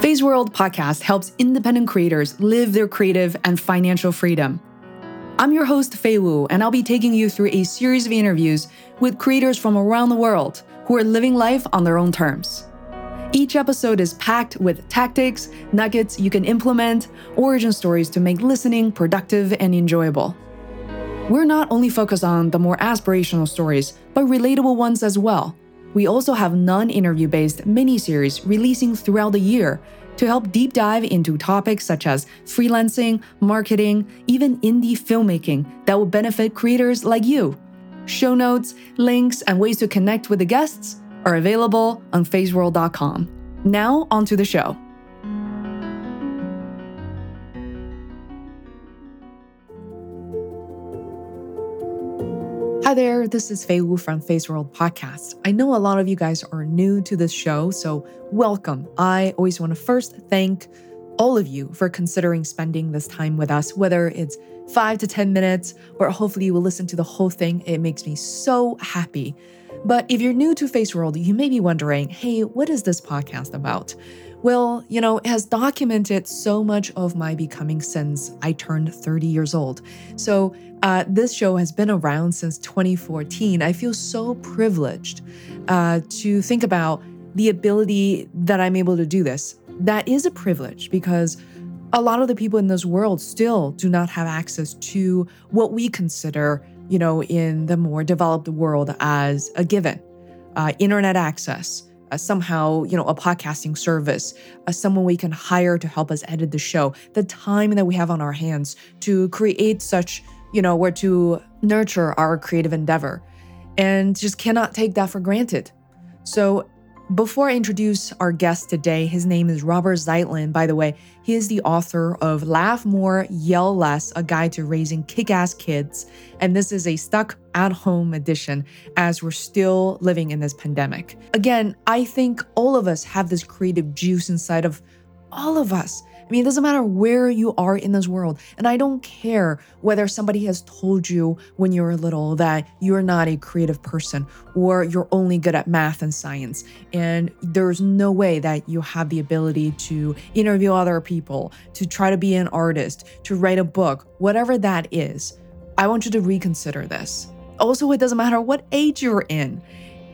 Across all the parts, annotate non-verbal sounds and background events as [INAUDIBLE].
Feisworld podcast helps independent creators live their creative and financial freedom. I'm your host, Fei Wu, and I'll be taking you through a series of interviews with creators from around the world who are living life on their own terms. Each episode is packed with tactics, nuggets you can implement, origin stories to make listening productive and enjoyable. We're not only focused on the more aspirational stories, but relatable ones as well. We also have non interview based mini series releasing throughout the year to help deep dive into topics such as freelancing, marketing, even indie filmmaking that will benefit creators like you. Show notes, links, and ways to connect with the guests are available on feisworld.com. Now, onto the show. Hi there, this is Fei Wu from Feisworld Podcast. I know a lot of you guys are new to this show, so welcome. I always want to first thank all of you for considering spending this time with us, whether it's five to 10 minutes, or hopefully you will listen to the whole thing. It makes me so happy. But if you're new to Feisworld, you may be wondering hey, what is this podcast about? Well, you know, it has documented so much of my becoming since I turned 30 years old. So, uh, this show has been around since 2014. I feel so privileged uh, to think about the ability that I'm able to do this. That is a privilege because a lot of the people in this world still do not have access to what we consider, you know, in the more developed world as a given uh, internet access. Uh, somehow, you know, a podcasting service, uh, someone we can hire to help us edit the show, the time that we have on our hands to create such you know, were to nurture our creative endeavor and just cannot take that for granted. So, before I introduce our guest today, his name is Robert Zeitlin. By the way, he is the author of Laugh More, Yell Less A Guide to Raising Kick Ass Kids. And this is a stuck at home edition as we're still living in this pandemic. Again, I think all of us have this creative juice inside of all of us. I mean, it doesn't matter where you are in this world. And I don't care whether somebody has told you when you were little that you're not a creative person or you're only good at math and science. And there's no way that you have the ability to interview other people, to try to be an artist, to write a book, whatever that is. I want you to reconsider this. Also, it doesn't matter what age you're in.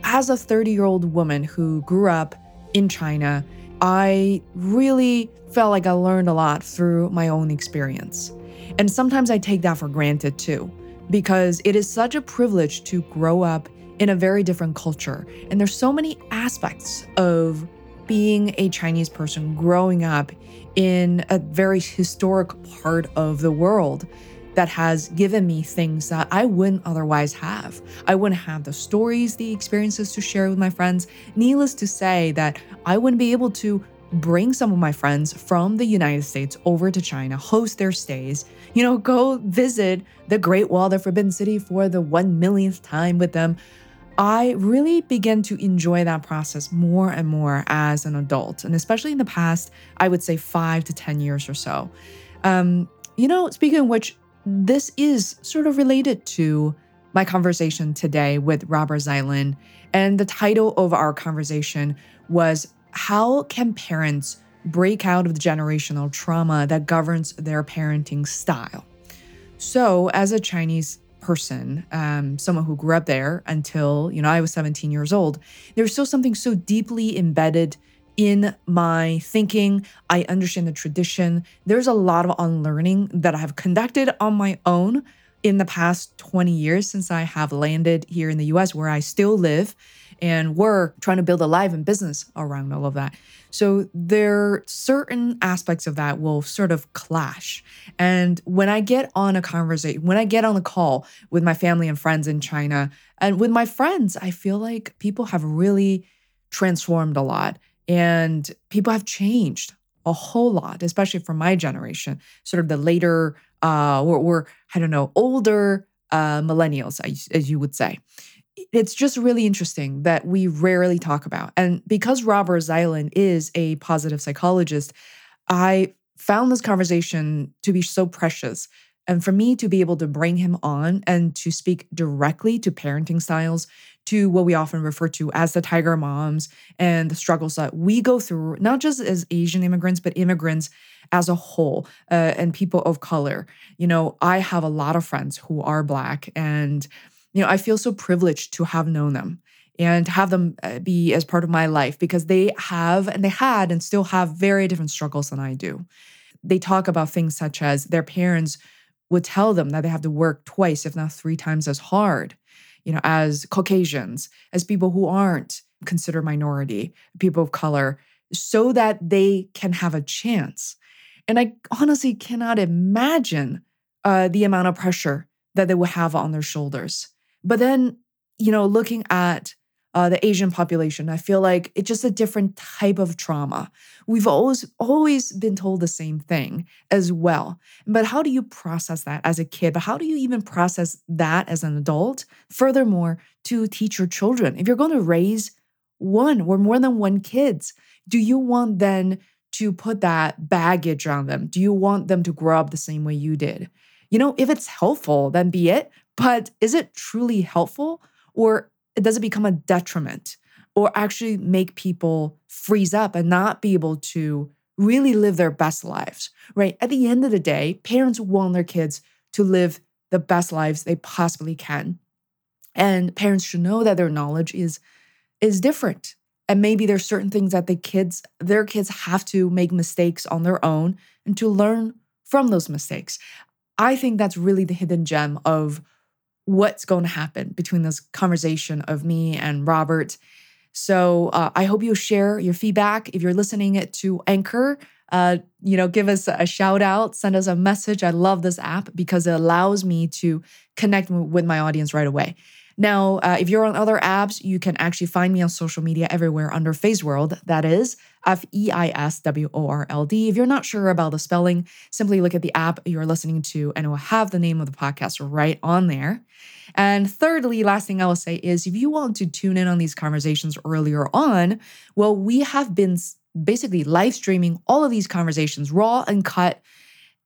As a 30 year old woman who grew up in China, I really felt like I learned a lot through my own experience. And sometimes I take that for granted too, because it is such a privilege to grow up in a very different culture. And there's so many aspects of being a Chinese person growing up in a very historic part of the world that has given me things that I wouldn't otherwise have. I wouldn't have the stories, the experiences to share with my friends. Needless to say, that I wouldn't be able to bring some of my friends from the United States over to China, host their stays, you know, go visit the Great Wall, the Forbidden City for the one millionth time with them. I really began to enjoy that process more and more as an adult, and especially in the past, I would say five to 10 years or so. Um, you know, speaking of which, this is sort of related to my conversation today with Robert Zeitlin. And the title of our conversation was How Can Parents Break Out of the Generational Trauma That Governs Their Parenting Style? So, as a Chinese person, um, someone who grew up there until, you know, I was 17 years old, there's still something so deeply embedded in my thinking. I understand the tradition. There's a lot of unlearning that I have conducted on my own in the past 20 years since I have landed here in the US, where I still live and work, trying to build a life and business around all of that. So there are certain aspects of that will sort of clash. And when I get on a conversation, when I get on a call with my family and friends in China, and with my friends, I feel like people have really transformed a lot and people have changed a whole lot, especially for my generation, sort of the later, uh, or, or I don't know, older uh, millennials, as you would say. It's just really interesting that we rarely talk about. And because Robert Zeitlin is a positive psychologist, I found this conversation to be so precious. And for me to be able to bring him on and to speak directly to parenting styles, to what we often refer to as the tiger moms and the struggles that we go through, not just as Asian immigrants, but immigrants as a whole uh, and people of color. You know, I have a lot of friends who are Black, and, you know, I feel so privileged to have known them and have them uh, be as part of my life because they have and they had and still have very different struggles than I do. They talk about things such as their parents would tell them that they have to work twice, if not three times as hard, you know, as Caucasians, as people who aren't considered minority, people of color, so that they can have a chance. And I honestly cannot imagine uh, the amount of pressure that they would have on their shoulders. But then, you know, looking at uh, the Asian population. I feel like it's just a different type of trauma. We've always always been told the same thing as well. But how do you process that as a kid? But how do you even process that as an adult? Furthermore, to teach your children, if you're going to raise one or more than one kids, do you want then to put that baggage on them? Do you want them to grow up the same way you did? You know, if it's helpful, then be it. But is it truly helpful? Or it become a detriment or actually make people freeze up and not be able to really live their best lives, right? At the end of the day, parents want their kids to live the best lives they possibly can. And parents should know that their knowledge is is different. And maybe there's certain things that the kids their kids have to make mistakes on their own and to learn from those mistakes. I think that's really the hidden gem of what's going to happen between this conversation of me and Robert. So uh, I hope you'll share your feedback. If you're listening it to Anchor, uh, you know, give us a shout out, send us a message. I love this app because it allows me to connect with my audience right away. Now, uh, if you're on other apps, you can actually find me on social media everywhere under Feisworld. That is F E I S W O R L D. If you're not sure about the spelling, simply look at the app you're listening to and it will have the name of the podcast right on there. And thirdly, last thing I will say is if you want to tune in on these conversations earlier on, well, we have been basically live streaming all of these conversations raw and cut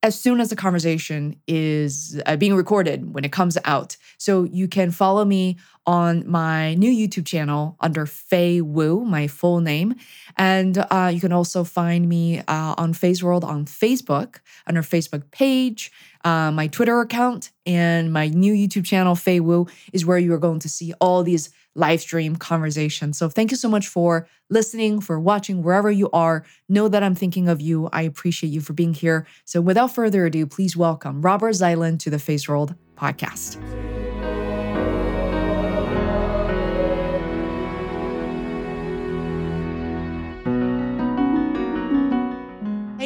as soon as the conversation is uh, being recorded when it comes out. So you can follow me on my new YouTube channel under Fei Wu, my full name. And uh, you can also find me uh, on World on Facebook under Facebook page. Uh, my Twitter account and my new YouTube channel, Fei Wu, is where you are going to see all these live stream conversations. So thank you so much for listening, for watching, wherever you are. Know that I'm thinking of you. I appreciate you for being here. So without further ado, please welcome Robert Zeitlin to the Feisworld podcast.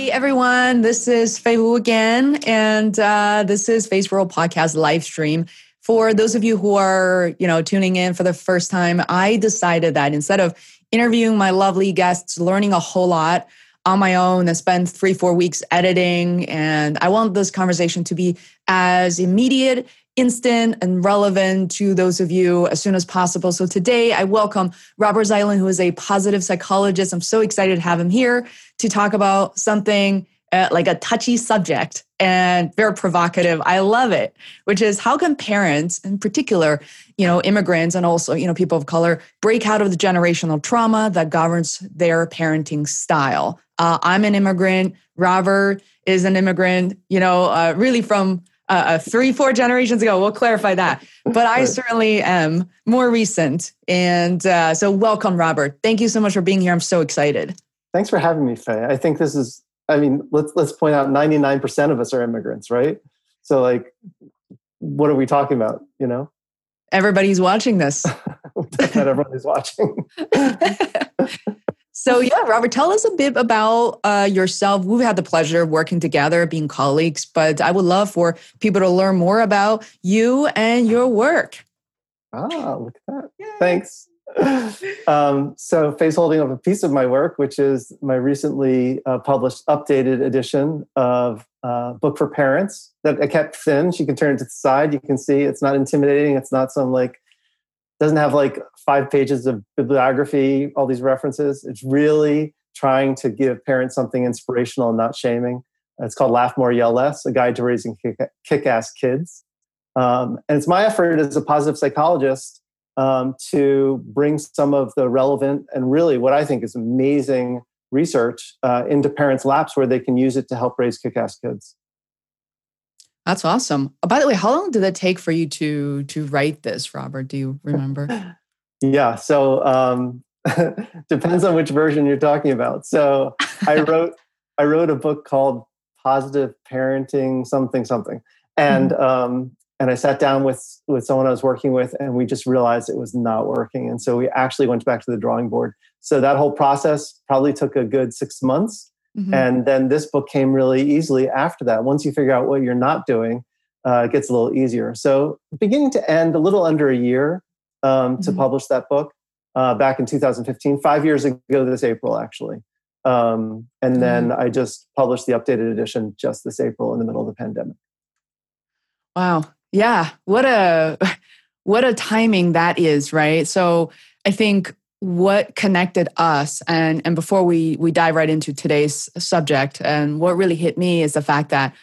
Hey everyone, this is Fei again, and uh, this is Feisworld Podcast live stream. For those of you who are, you know, tuning in for the first time, I decided that instead of interviewing my lovely guests, learning a whole lot on my own and spend three, four weeks editing, and I want this conversation to be as immediate, instant, and relevant to those of you as soon as possible. So today I welcome Robert Zeitlin, who is a positive psychologist. I'm so excited to have him here to talk about something uh, like a touchy subject and very provocative. I love it, which is how can parents, in particular, you know, immigrants and also, you know, people of color, break out of the generational trauma that governs their parenting style? Uh, I'm an immigrant. Robert is an immigrant, you know, uh, really from uh, uh three, four generations ago. We'll clarify that. But I certainly am more recent. And uh, so, welcome, Robert. Thank you so much for being here. I'm so excited. Thanks for having me, Fei. I think this is I mean, let's let's point out 99% of us are immigrants, right? So like what are we talking about, you know? Everybody's watching this. [LAUGHS] Not everybody's watching. [LAUGHS] [LAUGHS] so yeah, Robert, tell us a bit about uh, yourself. We've had the pleasure of working together, being colleagues, but I would love for people to learn more about you and your work. Ah, look at that. Yay. Thanks. [LAUGHS] um, so, Fei's holding up a piece of my work, which is my recently uh, published updated edition of uh, Book for Parents that I kept thin. She can turn it to the side. You can see it's not intimidating. It's not some like, doesn't have like five pages of bibliography, all these references. It's really trying to give parents something inspirational and not shaming. It's called Laugh More, Yell Less, a guide to raising kick ass kids. Um, and it's my effort as a positive psychologist um, to bring some of the relevant and really what I think is amazing research uh, into parents' laps where they can use it to help raise kick ass kids. That's awesome. Oh, by the way, how long did it take for you to to write this, Robert? Do you remember? [LAUGHS] yeah, so um, [LAUGHS] depends on which version you're talking about. So I [LAUGHS] wrote I wrote a book called Positive Parenting something something, and mm-hmm. um, and I sat down with with someone I was working with, and we just realized it was not working, and so we actually went back to the drawing board. So that whole process probably took a good six months, mm-hmm. and then this book came really easily after that. Once you figure out what you're not doing, uh, it gets a little easier. So beginning to end, a little under a year um, mm-hmm. to publish that book uh, back in 2015, five years ago this April, actually. Um, and mm-hmm. then I just published the updated edition just this April in the middle of the pandemic. Wow. Yeah. What a [LAUGHS] what a timing that is, right? So I think what connected us and and before we we dive right into today's subject and what really hit me is the fact that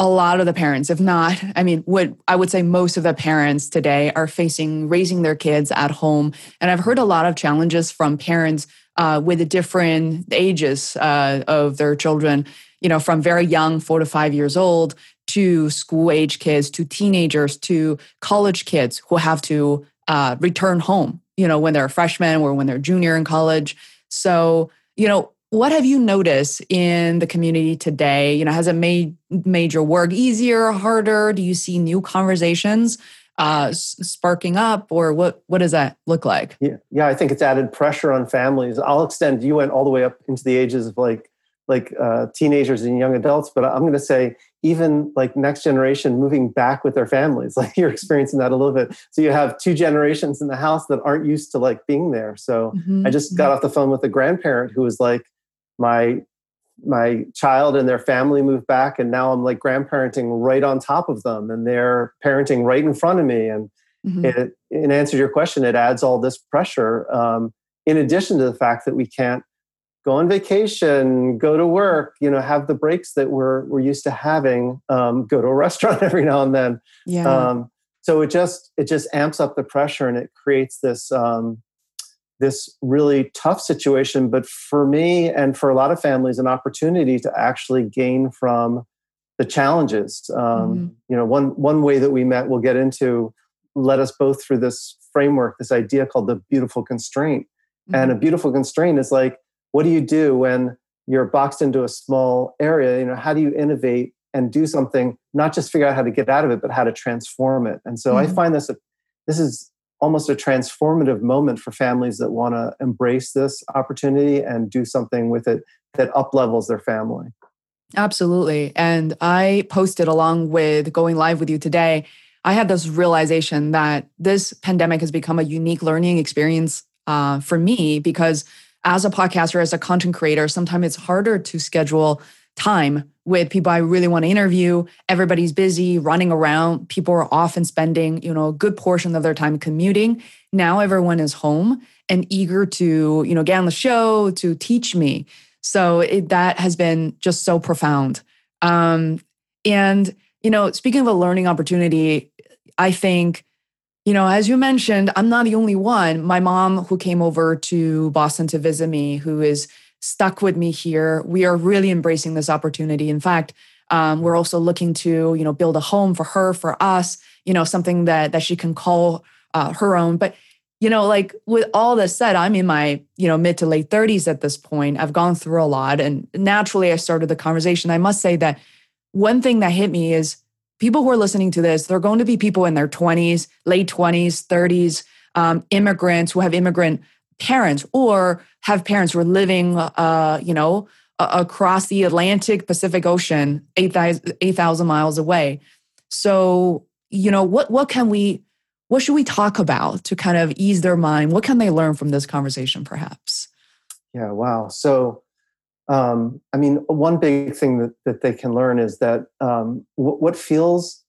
a lot of the parents, if not, [LAUGHS] I mean, what I would say most of the parents today are facing raising their kids at home. And I've heard a lot of challenges from parents uh, with the different ages uh, of their children, you know, from very young, four to five years old, to school age kids, to teenagers, to college kids who have to uh, return home, you know, when they're a freshman or when they're junior in college. So, you know, what have you noticed in the community today? You know, has it made made your work easier, harder? Do you see new conversations uh, sparking up, or what? What does that look like? Yeah, yeah, I think it's added pressure on families. I'll extend. You went all the way up into the ages of like like uh, teenagers and young adults, but I'm going to say even like next generation moving back with their families. [LAUGHS] Like you're experiencing that a little bit. So you have two generations in the house that aren't used to like being there. So mm-hmm. I just got mm-hmm. off the phone with a grandparent who was like my my child and their family moved back and now i'm like grandparenting right on top of them and they're parenting right in front of me and mm-hmm. it, in answer to your question it adds all this pressure um, in addition to the fact that we can't go on vacation go to work you know have the breaks that we're we're used to having um, go to a [LAUGHS] restaurant every now and then yeah. Um, so it just it just amps up the pressure and it creates this um, this really tough situation, but for me and for a lot of families, an opportunity to actually gain from the challenges. Um, mm-hmm. You know, one one way that we met, we'll get into, led us both through this framework, this idea called the beautiful constraint. Mm-hmm. And a mm-hmm. beautiful constraint is like, what do you do when you're boxed into a small area? You know, how do you innovate and do something? Not just figure out how to get out of it, but how to transform it. And so mm-hmm. I find this this is almost a transformative moment for families that want to embrace this opportunity and do something with it that up levels their family. Absolutely. And I posted along with going live with you today. I had this realization that this pandemic has become a unique learning experience uh, for me because as a podcaster, as a content creator, sometimes it's harder to schedule time with people I really want to interview. Everybody's busy running around. People are often spending, you know, a good portion of their time commuting. Now everyone is home and eager to, you know, get on the show to teach me. So it, that has been just so profound. Um, and you know, speaking of a learning opportunity, I think, you know, as you mentioned, I'm not the only one. My mom, who came over to Boston to visit me, who is stuck with me here. We are really embracing this opportunity. In fact, um, we're also looking to you know build a home for her, for us. You know, something that that she can call uh, her own. But you know, like with all this said, I'm in my you know mid to late 30s at this point. I've gone through a lot, and naturally, I started the conversation. I must say that one thing that hit me is people who are listening to this. They're going to be people in their 20s, late 20s, 30s, um, immigrants who have immigrant parents or have parents who are living, uh, you know, across the Atlantic Pacific Ocean, 8,000 8, miles away. So, you know, what, what can we, what should we talk about to kind of ease their mind? What can they learn from this conversation, perhaps? Yeah, wow. So, um, I mean, one big thing that, that they can learn is that um, w- what feels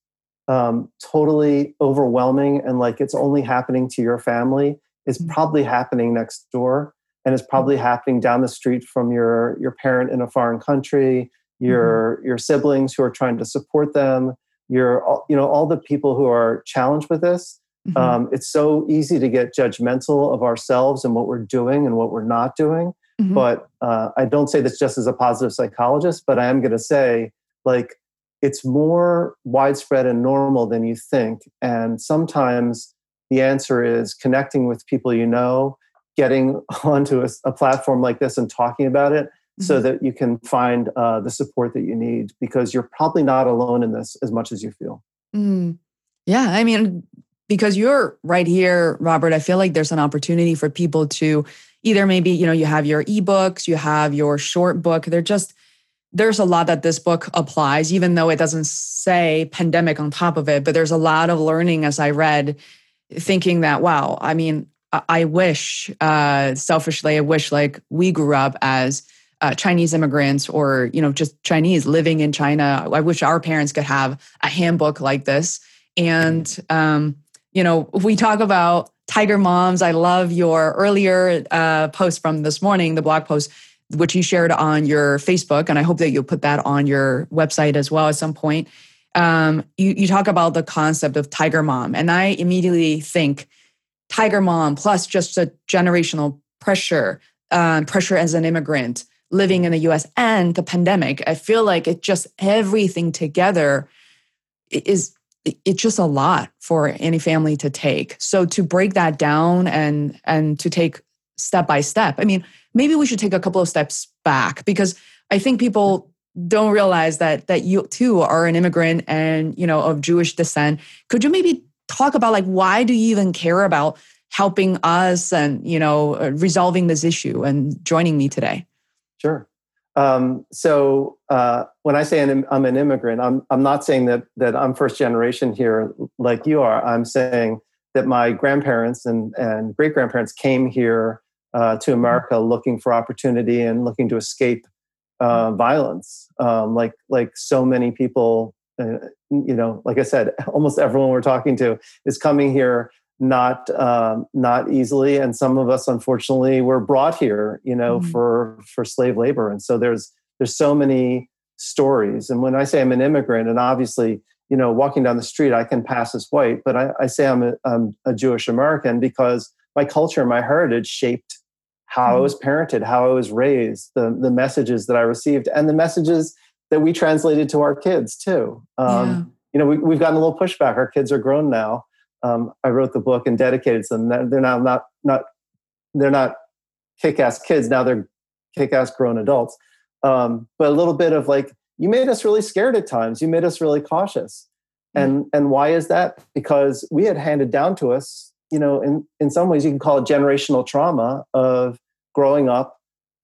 um, totally overwhelming and like it's only happening to your family is mm-hmm. probably happening next door and is probably mm-hmm. happening down the street from your your parent in a foreign country your mm-hmm. your siblings who are trying to support them your you know all the people who are challenged with this Mm-hmm. Um, it's so easy to get judgmental of ourselves and what we're doing and what we're not doing. Mm-hmm. But uh, I don't say this just as a positive psychologist, but I am going to say, like, it's more widespread and normal than you think. And sometimes the answer is connecting with people you know, getting [LAUGHS] onto a, a platform like this and talking about it mm-hmm. so that you can find uh, the support that you need because you're probably not alone in this as much as you feel. Mm. Yeah. I mean, because you're right here, Robert, I feel like there's an opportunity for people to either maybe, you know, you have your ebooks, you have your short book. They're just, there's a lot that this book applies, even though it doesn't say pandemic on top of it. But there's a lot of learning as I read, thinking that, wow, I mean, I wish, uh, selfishly, I wish like we grew up as uh, Chinese immigrants or, you know, just Chinese living in China. I wish our parents could have a handbook like this. And, um, you know, we talk about tiger moms. I love your earlier uh, post from this morning, the blog post, which you shared on your Facebook. And I hope that you'll put that on your website as well at some point. Um, you, you talk about the concept of tiger mom. And I immediately think tiger mom plus just a generational pressure, uh, pressure as an immigrant living in the US and the pandemic. I feel like it just everything together is it's just a lot for any family to take. So to break that down and and to take step by step. I mean, maybe we should take a couple of steps back because I think people don't realize that that you too are an immigrant and, you know, of Jewish descent. Could you maybe talk about like why do you even care about helping us and, you know, uh, resolving this issue and joining me today? Sure. Um, so uh, when I say I'm an immigrant, I'm I'm not saying that that I'm first generation here like you are. I'm saying that my grandparents and and great grandparents came here uh, to mm-hmm. America looking for opportunity and looking to escape uh, mm-hmm. violence, um, like like so many people. Uh, you know, like I said, [LAUGHS] almost everyone we're talking to is coming here not um, not easily and some of us unfortunately were brought here you know mm-hmm. for for slave labor and so there's there's so many stories and when i say i'm an immigrant and obviously you know walking down the street i can pass as white but i, I say I'm a, I'm a jewish american because my culture my heritage shaped how mm-hmm. i was parented how i was raised the the messages that i received and the messages that we translated to our kids too um, yeah. you know we, we've gotten a little pushback our kids are grown now um, I wrote the book and dedicated to them. They're now not not they're not kick-ass kids now. They're kick-ass grown adults. Um, but a little bit of like you made us really scared at times. You made us really cautious. Mm. And and why is that? Because we had handed down to us, you know, in in some ways you can call it generational trauma of growing up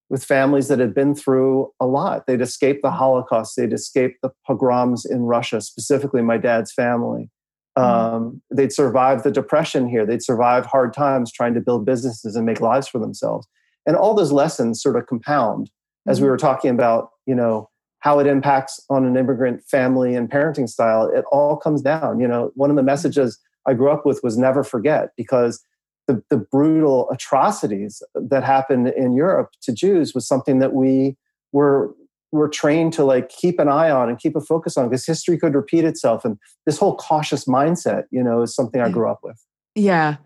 with families that had been through a lot. They'd escaped the Holocaust. They'd escaped the pogroms in Russia, specifically my dad's family. Mm-hmm. Um, they'd survive the depression here. They'd survive hard times trying to build businesses and make lives for themselves. And all those lessons sort of compound as we mm-hmm. were talking about, you know, how it impacts on an immigrant family and parenting style. It all comes down. You know, one of the mm-hmm. messages I grew up with was never forget because the, the brutal atrocities that happened in Europe to Jews was something that we were we're trained to like keep an eye on and keep a focus on because history could repeat itself and this whole cautious mindset you know is something i grew up with. Yeah.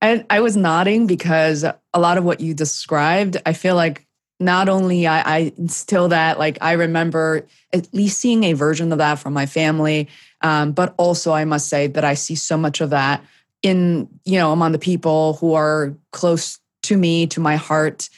And i was nodding because a lot of what you described i feel like not only I, I instill that like i remember at least seeing a version of that from my family um, but also i must say that i see so much of that in you know among the people who are close to me to my heart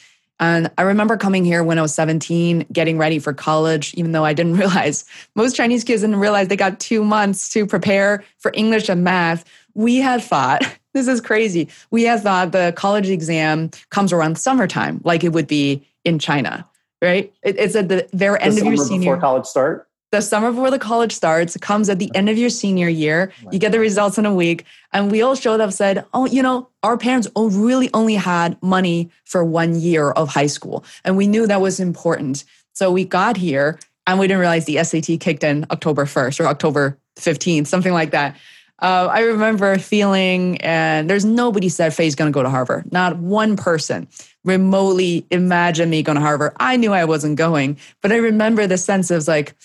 and I remember coming here when I was 17, getting ready for college, even though I didn't [LAUGHS] realize most Chinese kids didn't realize they got two months to prepare for English and math. We had thought, [LAUGHS] this is crazy. We had thought the college exam comes around summertime, like it would be in China, right? it's at the very end of your senior before college start the summer before the college starts comes at the end of your senior year. You get the results in a week. And we all showed up, said, Oh, you know, our parents really only had money for one year of high school. And we knew that was important. So we got here and we didn't realize the SAT kicked in October 1st or October 15th, something like that. Uh, I remember feeling, and there's nobody said Fei's going to go to Harvard. Not one person remotely imagined me going to Harvard. I knew I wasn't going, but I remember the sense of like,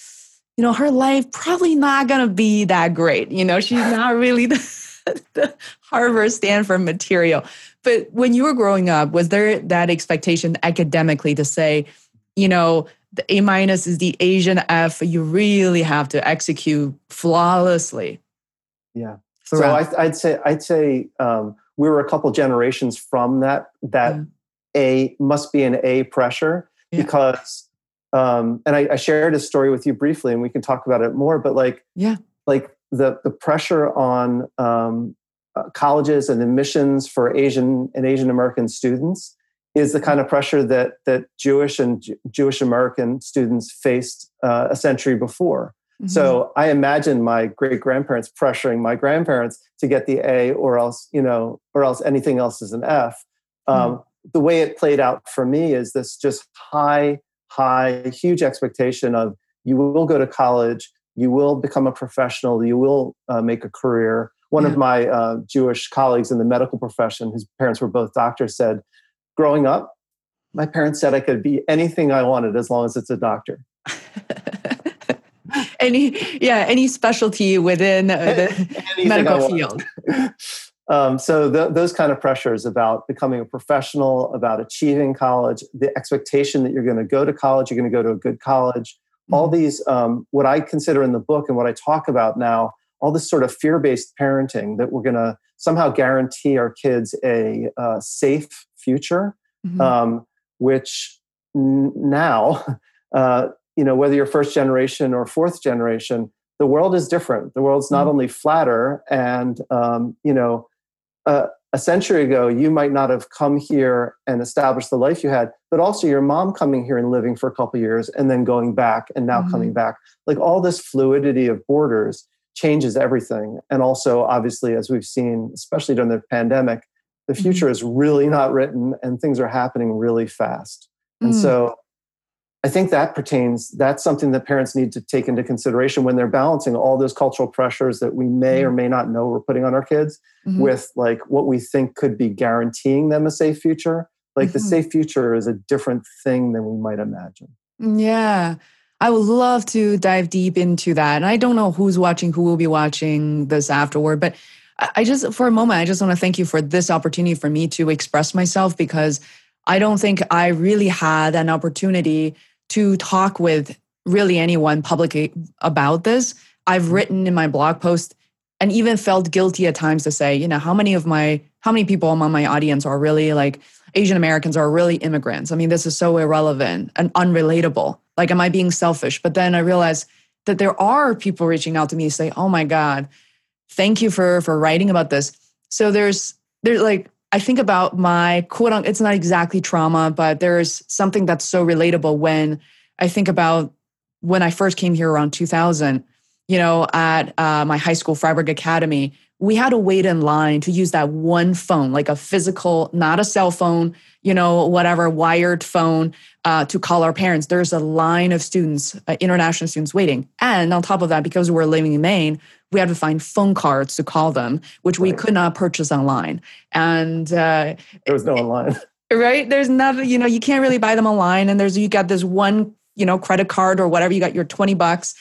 you know, her life probably not going to be that great. You know, she's not really [LAUGHS] the, the Harvard, Stanford material. But when you were growing up, was there that expectation academically to say, you know, the A minus is the Asian F, you really have to execute flawlessly? Yeah. So I, would say I'd say um, we were a couple generations from that that yeah. A must be an A pressure yeah. because um, and I, I, shared a story with you briefly, and we can talk about it more. But like, yeah, like the the pressure on um, uh, colleges and admissions for Asian and Asian American students is the kind of pressure that that Jewish and J- Jewish American students faced uh, a century before. Mm-hmm. So I imagine my great grandparents pressuring my grandparents to get the A, or else you know, or else anything else is an F. Um, mm-hmm. The way it played out for me is this just high high, huge expectation of you will go to college, you will become a professional, you will uh, make a career. One yeah. of my uh, Jewish colleagues in the medical profession, whose parents were both doctors, said, Growing up, my parents said I could be anything I wanted as long as it's a doctor. [LAUGHS] any yeah any specialty within [LAUGHS] the medical field [LAUGHS] Um, so the, those kind of pressures about becoming a professional, about achieving college, the expectation that you're going to go to college, you're going to go to a good college, mm-hmm. all these, um, what I consider in the book and what I talk about now, all this sort of fear-based parenting that we're going to somehow guarantee our kids a uh, safe future, mm-hmm. um, which n- now, [LAUGHS] uh, you know, whether you're first generation or fourth generation, the world is different. The world's not mm-hmm. only flatter and, um, you know, uh, a century ago, you might not have come here and established the life you had, but also your mom coming here and living for a couple years and then going back and now mm-hmm. coming back. Like all this fluidity of borders changes everything. And also, obviously, as we've seen, especially during the pandemic, the mm-hmm. future mm-hmm. is really not written and things are happening really fast. And mm. so I think that pertains, that's something that parents need to take into consideration when they're balancing all those cultural pressures that we may or mm-hmm. may not know we're putting on our kids mm-hmm. with like what we think could be guaranteeing them a safe future. Like mm-hmm. the safe future is a different thing than we might imagine. Yeah. I would love to dive deep into that. And I don't know who's watching, who will be watching this afterward, but I just, for a moment, I just want to thank you for this opportunity for me to express myself because I don't think I really had an opportunity to talk with really anyone publicly about this. I've mm-hmm. written in my blog post and even felt guilty at times to say, you know, how many of my, how many people among my audience are really like Asian Americans are really immigrants? I mean, this is so irrelevant and unrelatable. Like, am I being selfish? But then I realized that there are people reaching out to me say, oh my God, thank you for for writing about this. So there's there's like I think about my quote unquote, it's not exactly trauma, but there's something that's so relatable when I think about when I first came here around 2000, you know, at uh, my high school, Fryeburg Academy, we had to wait in line to use that one phone, like a physical, not a cell phone, you know, whatever, wired phone uh, to call our parents. There's a line of students, uh, international students waiting. And on top of that, because we're living in Maine, we had to find phone cards to call them, which we could not purchase online. And uh, there was no online. [LAUGHS] Right? There's not, you know, you can't really buy them online. And there's, you got this one, you know, credit card or whatever, you got your 20 bucks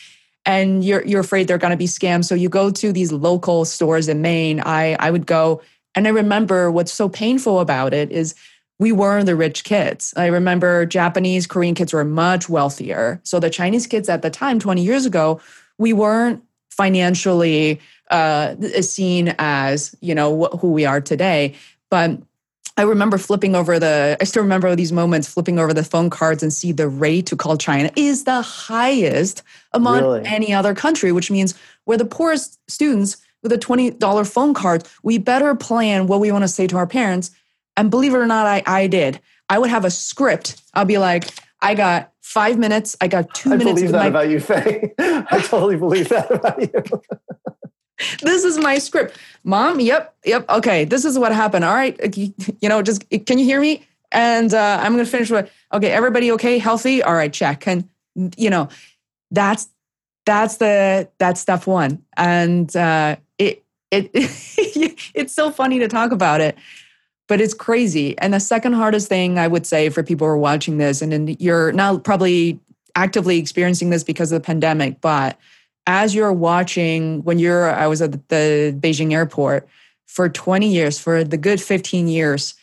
and you're, you're afraid they're going to be scammed. So you go to these local stores in Maine. I, I would go, and I remember what's so painful about it is we were the rich kids. I remember Japanese, Korean kids were much wealthier. So the Chinese kids at the time, 20 years ago, we weren't financially uh, seen as you know wh- who we are today. But I remember flipping over the. I still remember these moments flipping over the phone cards and see the rate to call China is the highest among really? any other country, which means we're the poorest students with a twenty dollar phone card. We better plan what we want to say to our parents. And believe it or not, I I did. I would have a script. I'll be like, I got five minutes. I got two I minutes. I believe that my- about you, Fei. [LAUGHS] I totally believe that about you. this is my script. Mom, yep, yep. Okay, this is what happened. All right. You, you know, just can you hear me? And uh, I'm going to finish with, okay, everybody okay, healthy? All right, check. And, you know, that's, that's the, that's step one. And uh, it, it, [LAUGHS] it's so funny to talk about it but it's crazy. And the second hardest thing I would say for people who are watching this, and you're now probably actively experiencing this because of the pandemic, but as you're watching when you're I was at the Beijing airport for 20 years, for the good 15 years,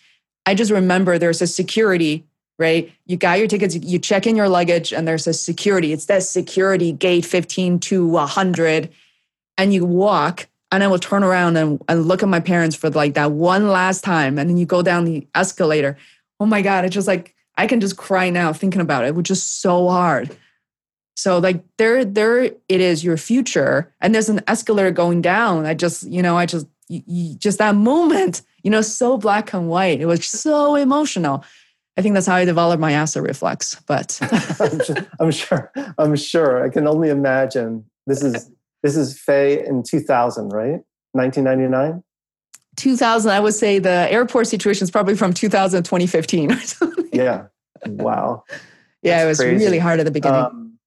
I just remember there's a security, right? You got your tickets, you check in your luggage, and there's a security. It's that security gate 15 to 100. And you walk, and I will turn around and, and look at my parents for like that one last time. And then you go down the escalator. Oh my God, it's just like I can just cry now thinking about it, which is so hard. So like there, there it is, your future, and there's an escalator going down. I just, you know, I just, you, you, just that moment, you know, so black and white. It was so emotional. I think that's how I developed my acid reflux. But [LAUGHS] I'm, sure, I'm sure, I can only imagine. This is this is Fei in 2000, right? 1999. 2000, I would say the airport situation is probably from 2000 to 2015 or [LAUGHS] something. Yeah. Wow. yeah, That's it was crazy. really hard at the beginning. Um,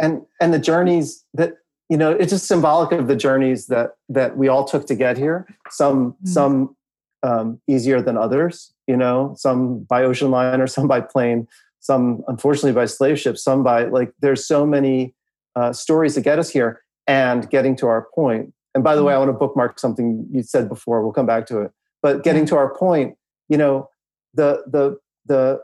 and and the journeys that you know it's just symbolic of the journeys that that we all took to get here some mm-hmm. some um, easier than others you know some by ocean liner some by plane some unfortunately by slave ships some by like there's so many uh, stories that get us here and getting to our point and by the mm-hmm. way i want to bookmark something you said before we'll come back to it but getting to our point you know the the the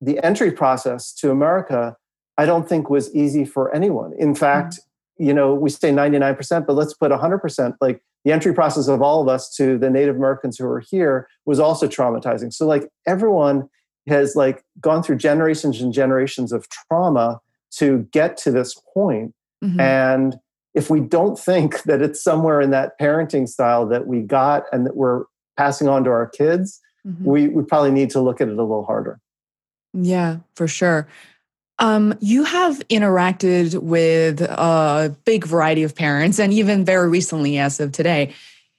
the entry process to america I don't think was easy for anyone. In fact, mm-hmm. you know, we say 99%, but let's put 100%. Like the entry process of all of us to the Native Americans who are here was also traumatizing. So like everyone has like gone through generations and generations of trauma to get to this point. Mm-hmm. And if we don't think [LAUGHS] that it's somewhere in that parenting style that we got and that we're passing on to our kids, mm-hmm. we, we probably need to look at it a little harder. Yeah, for sure. Um, you have interacted with a big variety of parents, and even very recently, as of today,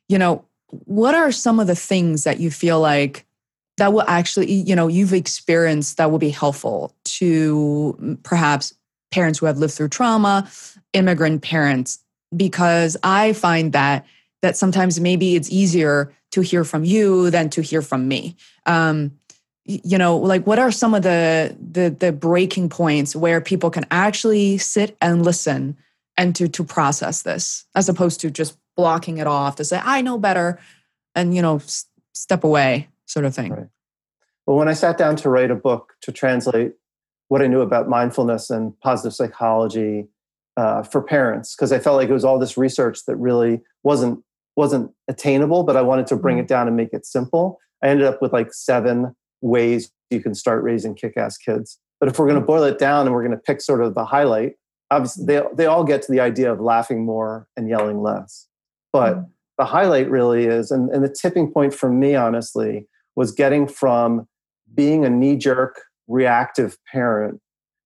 you know, what are some of the things that you feel like that will actually, you know, you've experienced that will be helpful to perhaps parents who have lived through trauma, immigrant parents? Because I find that that sometimes maybe it's easier to hear from you than to hear from me. Um, you know like what are some of the the the breaking points where people can actually sit and listen and to to process this as opposed to just blocking it off to say i know better and you know s- step away sort of thing right. well when i sat down to write a book to translate what i knew about mindfulness and positive psychology uh, for parents because i felt like it was all this research that really wasn't wasn't attainable but i wanted to bring mm-hmm. it down and make it simple i ended up with like seven ways you can start raising kick-ass kids. But if we're going to boil it down and we're going to pick sort of the highlight, obviously they, they all get to the idea of laughing more and yelling less. But mm-hmm. the highlight really is, and, and the tipping point for me, honestly, was getting from being a knee-jerk reactive parent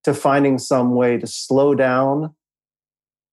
to finding some way to slow down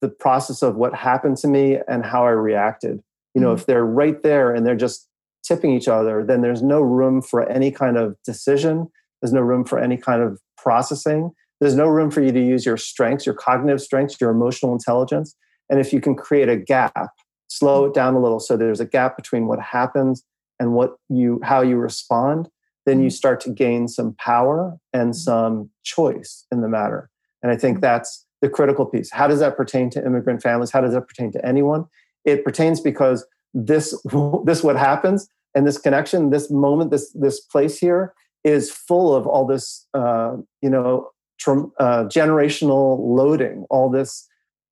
the process of what happened to me and how I reacted. You know, mm-hmm. if they're right there and they're just tipping each other, then there's no room for any kind of decision. There's no room for any kind of processing. There's no room for you to use your strengths, your cognitive strengths, your emotional intelligence. And if you can create a gap, slow it down a little so there's a gap between what happens and what you how you respond, then you mm-hmm. start to gain some power and mm-hmm. some choice in the matter. And I think mm-hmm. that's the critical piece. How does that pertain to immigrant families? How does that pertain to anyone? It pertains because this [LAUGHS] this what happens and this connection this moment this this place here is full of all this uh, you know uh, generational loading all this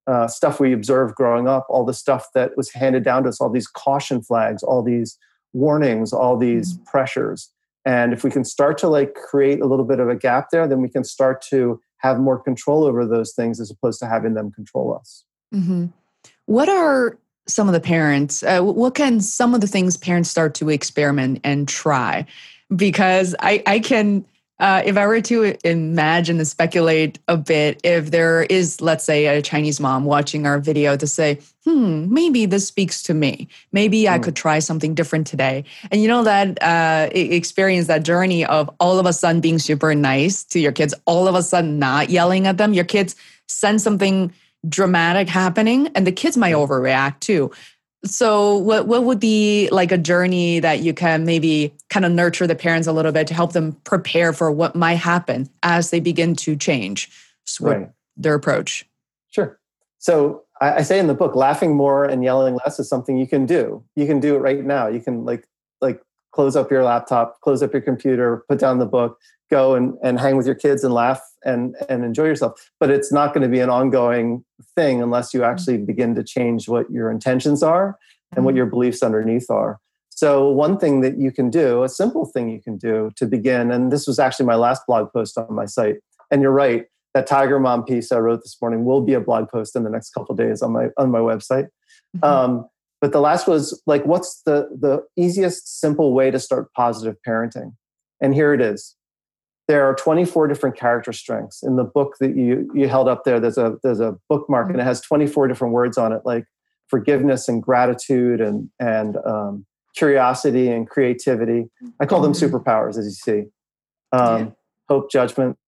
uh, stuff we observed growing up all the stuff that was handed down to us all these caution flags all these warnings all these mm-hmm. pressures and if we can start to like create a little bit of a gap there then we can start to have more control over those things as opposed to having them control us mm-hmm. what are some of the parents uh, what can some of the things parents start to experiment and try because i i can uh, if i were to imagine and speculate a bit if there is let's say a chinese mom watching our video to say hmm maybe this speaks to me. Maybe mm. i could try something different today. And you know that uh, experience that journey of all of a sudden being super nice to your kids all of a sudden not yelling at them your kids send something dramatic happening and the kids might overreact too so what what would be like a journey that you can maybe kind of nurture the parents a little bit to help them prepare for what might happen as they begin to change right their approach? Sure. So I, I say in the book, laughing more and yelling less is something you can do. You can do it right now. You can like like close up your laptop, close up your computer, put down the book, go and, and hang with your kids and laugh and, and enjoy yourself. But it's not going to be an ongoing thing unless you actually begin to change what your intentions are and what mm-hmm. your beliefs underneath are. So, one thing that you can do, a simple thing you can do to begin, and this was actually my last blog post on my site. And you're right, that Tiger Mom piece I wrote this morning will be a blog post in the next couple days on my on my website. Mm-hmm. Um, but the last was like, what's the the easiest, simple way to start positive parenting? And here it is. There are 24 different character strengths in the book that you you held up there. There's a there's a bookmark mm-hmm. and it has 24 different words on it, like forgiveness and gratitude and and um, curiosity and creativity. I call them mm-hmm. superpowers, as you see. Um, yeah. Hope, judgment,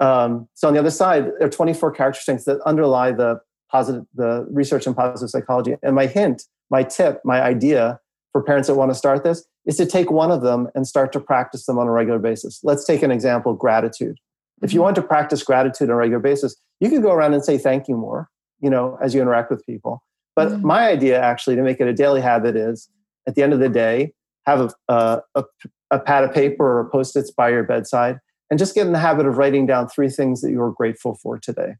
um, so on the other side, there are 24 character strengths that underlie the positive, the research in positive psychology. And my hint, my tip, my idea for parents that want to start this is to take one of them and start to practice them on a regular basis. Let's take an example: gratitude. If you mm-hmm. want to practice gratitude on a regular basis, you can go around and say thank you more, you know, as you interact with people. But mm-hmm. my idea, actually, to make it a daily habit is at the end of the day, have a, a, a, a pad of paper or a post-its by your bedside and just get in the habit of writing down three things that you are grateful for today.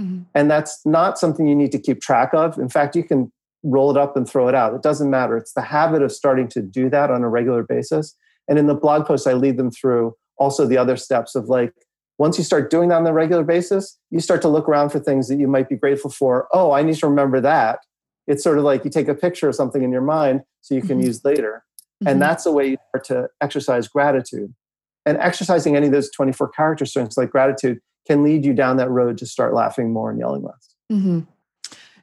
Mm-hmm. And that's not something you need to keep track of. In fact, you can roll it up and throw it out. It doesn't matter. It's the habit of starting to do that on a regular basis. And in the blog post, I lead them through also the other steps of like, once you start doing that on a regular basis, you start to look around for things that you might be grateful for. Oh, I need to remember that. It's sort of like you take a picture of something in your mind so you can mm-hmm. use later. Mm-hmm. And that's a way you start to exercise gratitude. And exercising any of those 24 character strengths like gratitude can lead you down that road to start laughing more and yelling less. Mm-hmm.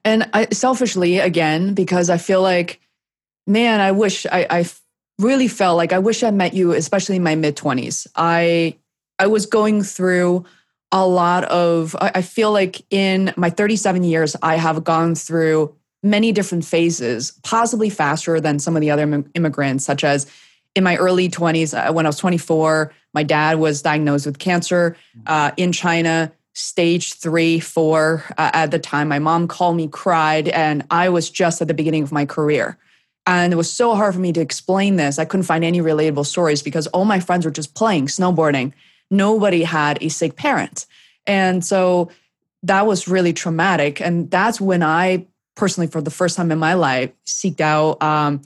And I, selfishly, again, because I feel like, man, I wish I, I really felt like I wish I met you, especially in my mid 20s. I I was going through a lot of I feel like in my 37 years, I have gone through many different phases, possibly faster than some of the other immigrants, such as in my early 20s, uh, when I was 24, my dad was diagnosed with cancer uh, in China, stage three, four uh, at the time. My mom called me, cried, and I was just at the beginning of my career. And it was so hard for me to explain this. I couldn't find any relatable stories because all my friends were just playing, snowboarding. Nobody had a sick parent. And so that was really traumatic. And that's when I personally, for the first time in my life, seeked out um,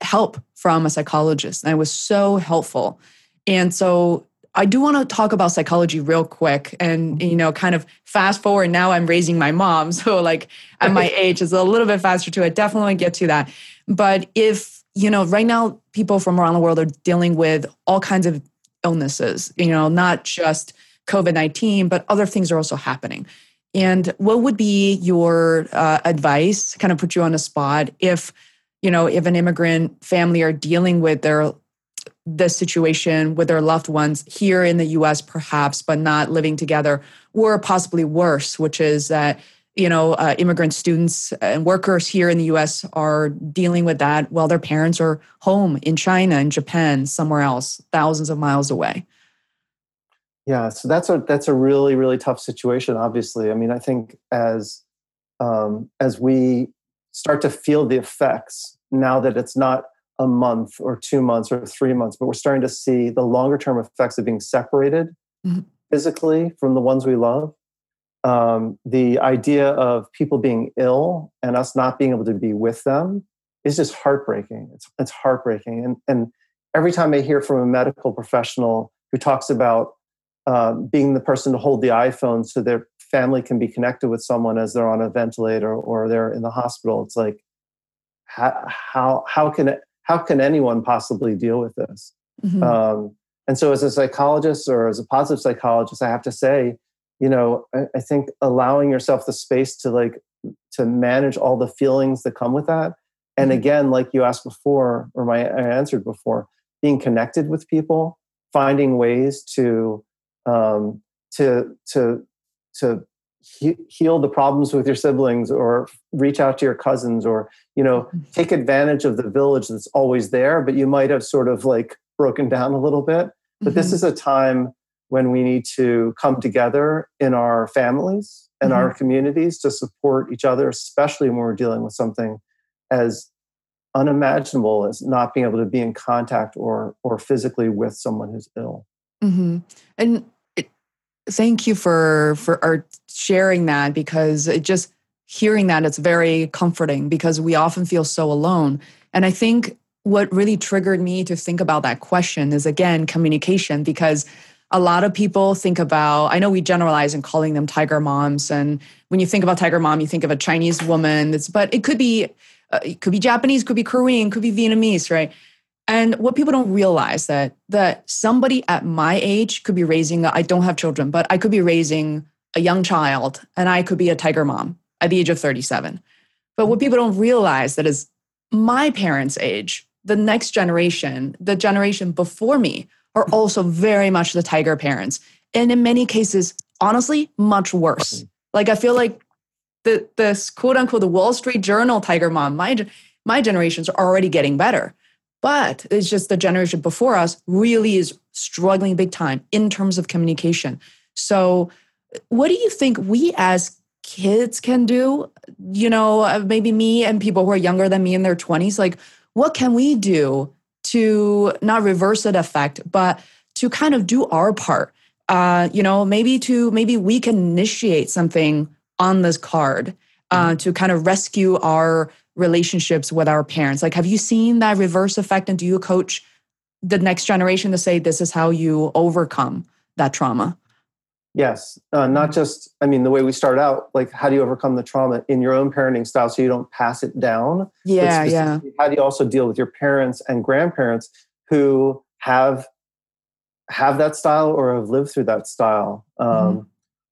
help from a psychologist. And it was so helpful. And so I do want to talk about psychology real quick and, mm-hmm. you know, kind of fast forward. Now I'm raising my mom. [LAUGHS] So, like, at my [LAUGHS] age, it's a little bit faster to it. Definitely want to get to that. But if, you know, right now people from around the world are dealing with all kinds of illnesses, you know, not just COVID 19, but other things are also happening. And what would be your uh, advice, kind of put you on the spot, if you know, if an immigrant family are dealing with their the situation with their loved ones here in the US perhaps but not living together or possibly worse which is that you know uh, immigrant students and workers here in the US are dealing with that while their parents are home in China and Japan somewhere else thousands of miles away. Yeah so that's a that's a really really tough situation obviously. I mean i think as um, as we start to feel the effects now that it's not a month or two months or three months, but we're starting to see the longer term effects of being separated mm-hmm. physically from the ones we love. Um, the idea of people being ill and us not being able to be with them is just heartbreaking. It's, it's heartbreaking. And, and every time I hear from a medical professional who talks about uh, being the person to hold the iPhone so their family can be connected with someone as they're on a ventilator or they're in the hospital. It's like, how how, how can it, how can anyone possibly deal with this? Mm-hmm. Um, and so, as a psychologist or as a positive psychologist, I have to say, you know, I, I think allowing yourself the space to like to manage all the feelings that come with that, and mm-hmm. again, like you asked before, or my I answered before, being connected with people, finding ways to um, to to to he- heal the problems with your siblings or reach out to your cousins or you know mm-hmm. take advantage of the village that's always there but you might have sort of like broken down a little bit but mm-hmm. this is a time when we need to come together in our families and mm-hmm. our communities to support each other, especially when we're dealing with something as unimaginable as not being able to be in contact or or physically with someone who's ill. Mm-hmm. And thank you for for our sharing that because it just hearing that it's very comforting because we often feel so alone. And I think what really triggered me to think about that question is again communication because a lot of people think about i know we generalize in calling them tiger moms and when you think about tiger mom you think of a chinese woman but it could be uh, it could be japanese could be korean could be vietnamese right and what people don't realize that that somebody at my age could be raising i don't have children but i could be raising a young child and i could be a tiger mom at the age of 37 but what people don't realize that is my parents age the next generation the generation before me are also very much the tiger parents. And in many cases, honestly, much worse. Like I feel like the this quote unquote the Wall Street Journal tiger mom, my my generations are already getting better. But it's just the generation before us really is struggling big time in terms of communication. So, what do you think we as kids can do? You know, uh, maybe me and people who are younger than me in their 20s, like, what can we do to not reverse that effect, but to kind of do our part. Uh, you know, maybe to maybe we can initiate something on this card uh, mm-hmm. to kind of rescue our relationships with our parents. Like, have you seen that reverse effect? And do you coach the next generation to say this is how you overcome that trauma? Yes, uh, not mm-hmm. just, I mean, the way we start out, like how do you overcome the trauma in your own parenting style so you don't pass it down? Yeah, yeah. How do you also deal with your parents and grandparents who have have that style or have lived through that style? Um, mm-hmm.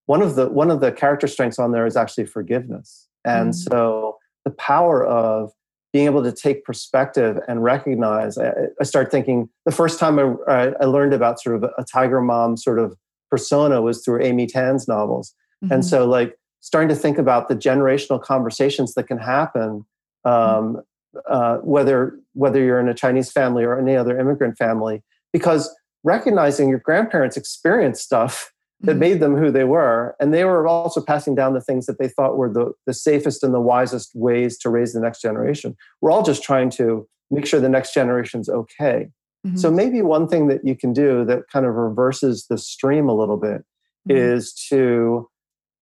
One of the one of the character strengths on there is actually forgiveness, and mm-hmm. so the power of being able to take perspective and recognize. I, I start thinking the first time I, I learned about sort of a tiger mom sort of persona was through Amy Tan's novels. Mm-hmm. And so, like, starting to think about the generational conversations that can happen, um, uh, whether whether you're in a Chinese family or any other immigrant family, because recognizing your grandparents experienced stuff that mm-hmm. made them who they were, and they were also passing down the things that they thought were the, the safest and the wisest ways to raise the next generation. We're all just trying to make sure the next generation's okay. Mm-hmm. So maybe one thing that you can do that kind of reverses the stream a little bit mm-hmm. is to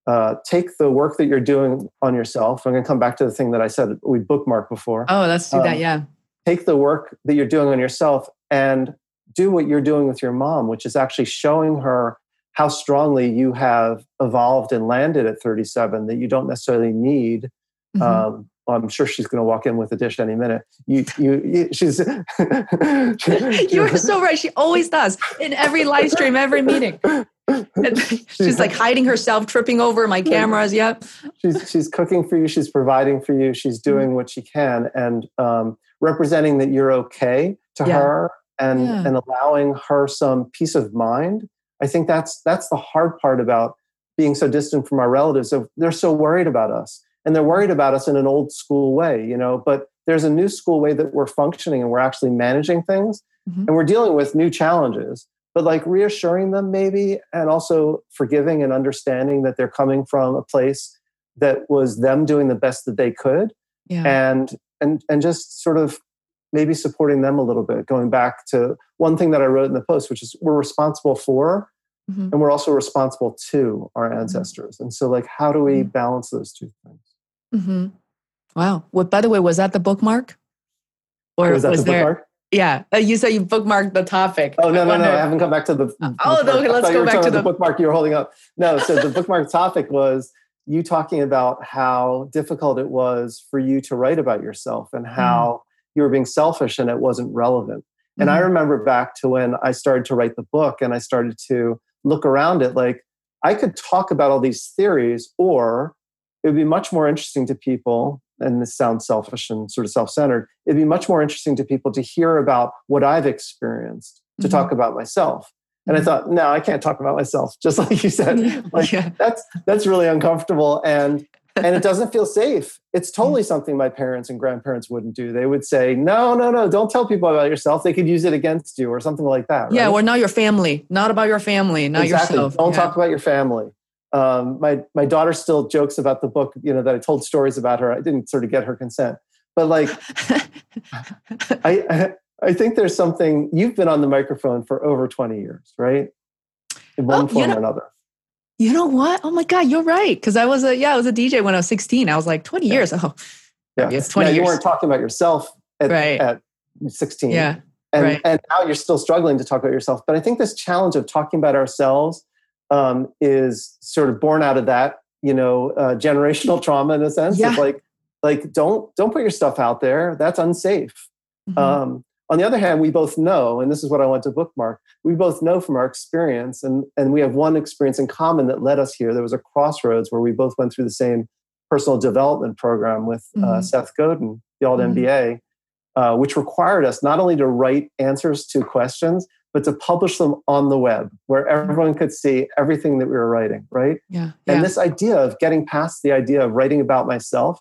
uh, take the work that you're doing on yourself. I'm going to come back to the thing that I said we bookmarked before. Oh, let's do um, that. Yeah. Take the work that you're doing on yourself and do what you're doing with your mom, which is actually showing her how strongly you have evolved and landed at 37 that you don't necessarily need mm-hmm. um, well, I'm sure she's going to walk in with a dish any minute. You, you, you she's. [LAUGHS] You're so right. She always does in every live stream, every meeting. [LAUGHS] [LAUGHS] she's like hiding herself, tripping over my cameras. Yep. She's she's cooking for you. She's providing for you. She's doing what she can and um, representing that you're okay to yeah. her and yeah. and allowing her some peace of mind. I think that's that's the hard part about being so distant from our relatives. So they're so worried about us and they're worried about us in an old school way you know but there's a new school way that we're functioning and we're actually managing things mm-hmm. and we're dealing with new challenges but like reassuring them maybe and also forgiving and understanding that they're coming from a place that was them doing the best that they could yeah. and and and just sort of maybe supporting them a little bit going back to one thing that i wrote in the post which is we're responsible for mm-hmm. and we're also responsible to our mm-hmm. ancestors mm-hmm. and so like how do we mm-hmm. balance those two things Mm-hmm. Wow. Well, by the way, was that the bookmark? Or was, was the there? Bookmark? Yeah, uh, you said you bookmarked the topic. Oh no, no, no! I haven't come back to the. Oh, okay. Let's go back to the bookmark you were holding up. No, so the bookmark topic was you talking about how difficult it was for you to write about yourself and how mm. You were being selfish and it wasn't relevant. And mm. I mm-hmm. remember back to when I started to write the book and I started to look around it like I could talk about all these theories, or it would be much more interesting to people and this sounds selfish and sort of self-centered it'd be much more interesting to people to hear about what i've experienced to mm-hmm. talk about myself and i mm-hmm. thought no i can't talk about myself [LAUGHS] just like you said [LAUGHS] like yeah. that's that's really uncomfortable and and it [LAUGHS] doesn't feel safe. It's totally something my parents and grandparents wouldn't do. They would say, "No, no, no, don't tell people about yourself. They could use it against you or something like that." Right? Yeah, or not your family, not about your family, not exactly. yourself. Don't yeah. talk about your family. Um, my my daughter still jokes about the book, you know, that I told stories about her. I didn't sort of get her consent, but like, [LAUGHS] I I think there's something. You've been on the microphone for over 20 years, right? In one Oh, you form know- or another. You know what? Oh my God, you're right. Because I was a yeah, I was a DJ when I was 16. I was like 20 years. Oh, Yeah, it's 20 Now, You years. weren't talking about yourself at, Right. at 16. yeah, and, right. and now you're still struggling to talk about yourself. But I think this challenge of talking about ourselves um, is sort of born out of that, you know, uh, [LAUGHS] generational trauma in a sense. Yeah. Of like, like don't don't put your stuff out there. That's unsafe. Mhm. Um, on the other hand, we both know, and this is what I want to bookmark. We both know from our experience, and and we have one experience in common that led us here. There was a crossroads where we both went through the same personal development program with uh, Mhm. Seth Godin, the alt Mhm. MBA, uh, which required us not only to write answers to questions, but to publish them on the web where everyone could see everything that we were writing, right? yeah, And yeah. this idea of getting past the idea of writing about myself,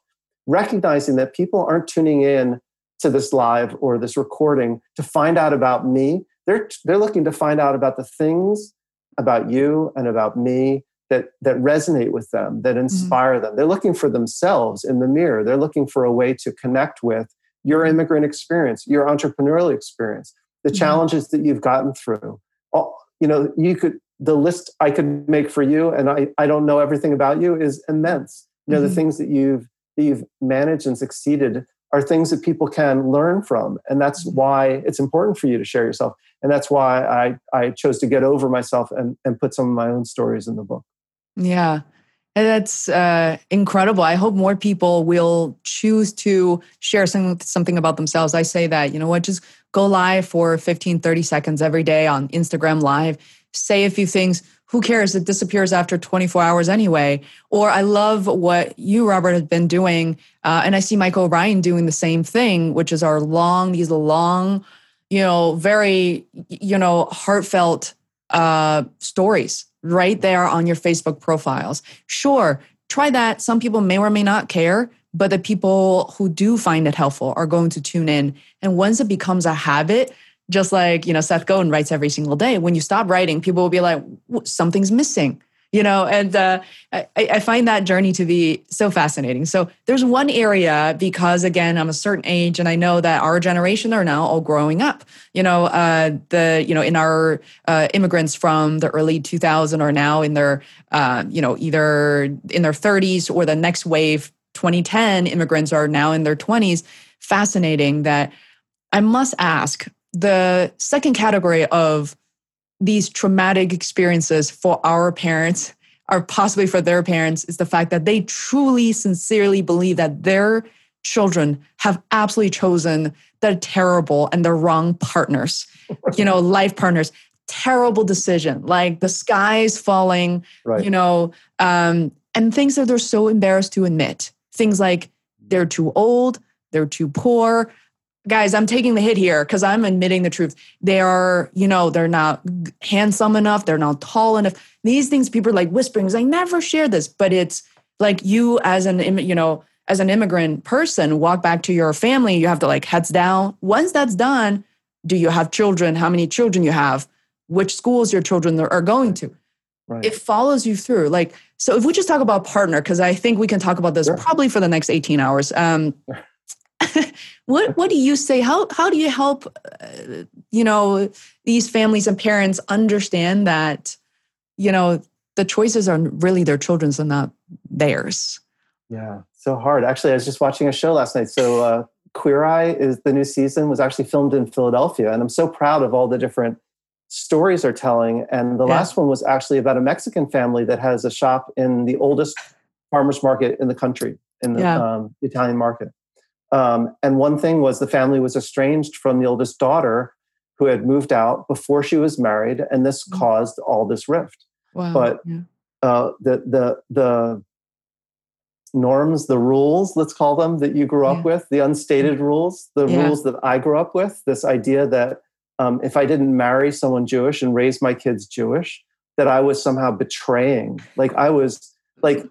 recognizing that people aren't tuning in to this live or this recording to find out about me. They're, they're looking to find out about the things about you and about me that, that resonate with them, that inspire them. They're looking for themselves in the mirror. They're looking for a way to connect with your immigrant experience, your entrepreneurial experience, the Mhm. challenges that you've gotten through. All, you know, you could the list I could make for you, and I, I don't know everything about you, is immense. You know, Mhm. the things that you've that you've managed and succeeded are things that people can learn from. And that's Mhm. why it's important for you to share yourself. And that's why I, I chose to get over myself and, and put some of my own stories in the book. Yeah. And that's uh, incredible. I hope more people will choose to share some, something about themselves. I say that, you know what, just go live for 15, 30 seconds every day on Instagram Live, say a few things. Who cares? It disappears after 24 hours anyway. Or I love what you, Robert, have been doing. Uh, and I see Michael O'Brien doing the same thing, which is our long, these long, you know, very, you know, heartfelt uh, stories right there on your Facebook profiles. Sure, try that. Some people may or may not care, but the people who do find it helpful are going to tune in. And once it becomes a habit, just like you know Seth Godin writes every single day, when you stop writing, people will be like, something's missing. You know, and uh, I, I find that journey to be so fascinating. So there's one area because again, I'm a certain age, and I know that our generation are now all growing up. You know, uh, the you know in our uh, immigrants from the early 2000 are now in their uh, you know either in their 30s or the next wave 2010 immigrants are now in their 20s fascinating that i must ask the second category of these traumatic experiences for our parents or possibly for their parents is the fact that they truly sincerely believe that their children have absolutely chosen the terrible and the wrong partners you know [LAUGHS] life partners terrible decision like the sky's falling Right. you know um, and things that they're so embarrassed to admit things like they're too old they're too poor guys i'm taking the hit here because i'm admitting the truth. They are you know they're not handsome enough they're not tall enough. These things people are like whispering i never share this but it's like you as an you know as an immigrant person walk back to your family you have to like heads down. Once that's done do you have children? How many children you have? Which schools your children are going to? Right. it follows you through. Like so if we just talk about partner because i think we can talk about this Sure. probably for the next 18 hours um [LAUGHS] what what do you say how how do you help uh, you know these families and parents understand that you know the choices are really their children's and not theirs Yeah, so hard. Actually, I was just watching a show last night. So, uh, Queer Eye is the new season was actually filmed in Philadelphia, and I'm so proud of all the different stories they're telling. And the Yeah. last one was actually about a Mexican family that has a shop in the oldest farmers market in the country, in the Yeah. um, Italian market. Um, and one thing was the family was estranged from the oldest daughter, who had moved out before she was married, and this Mm. caused all this rift wow But- yeah. uh, the the the norms, the rules, let's call them, that you grew up Yeah. with, the unstated rules, the Yeah. rules that I grew up with. This idea that um, if I didn't marry someone Jewish and raise my kids Jewish, that I was somehow betraying. Like I was like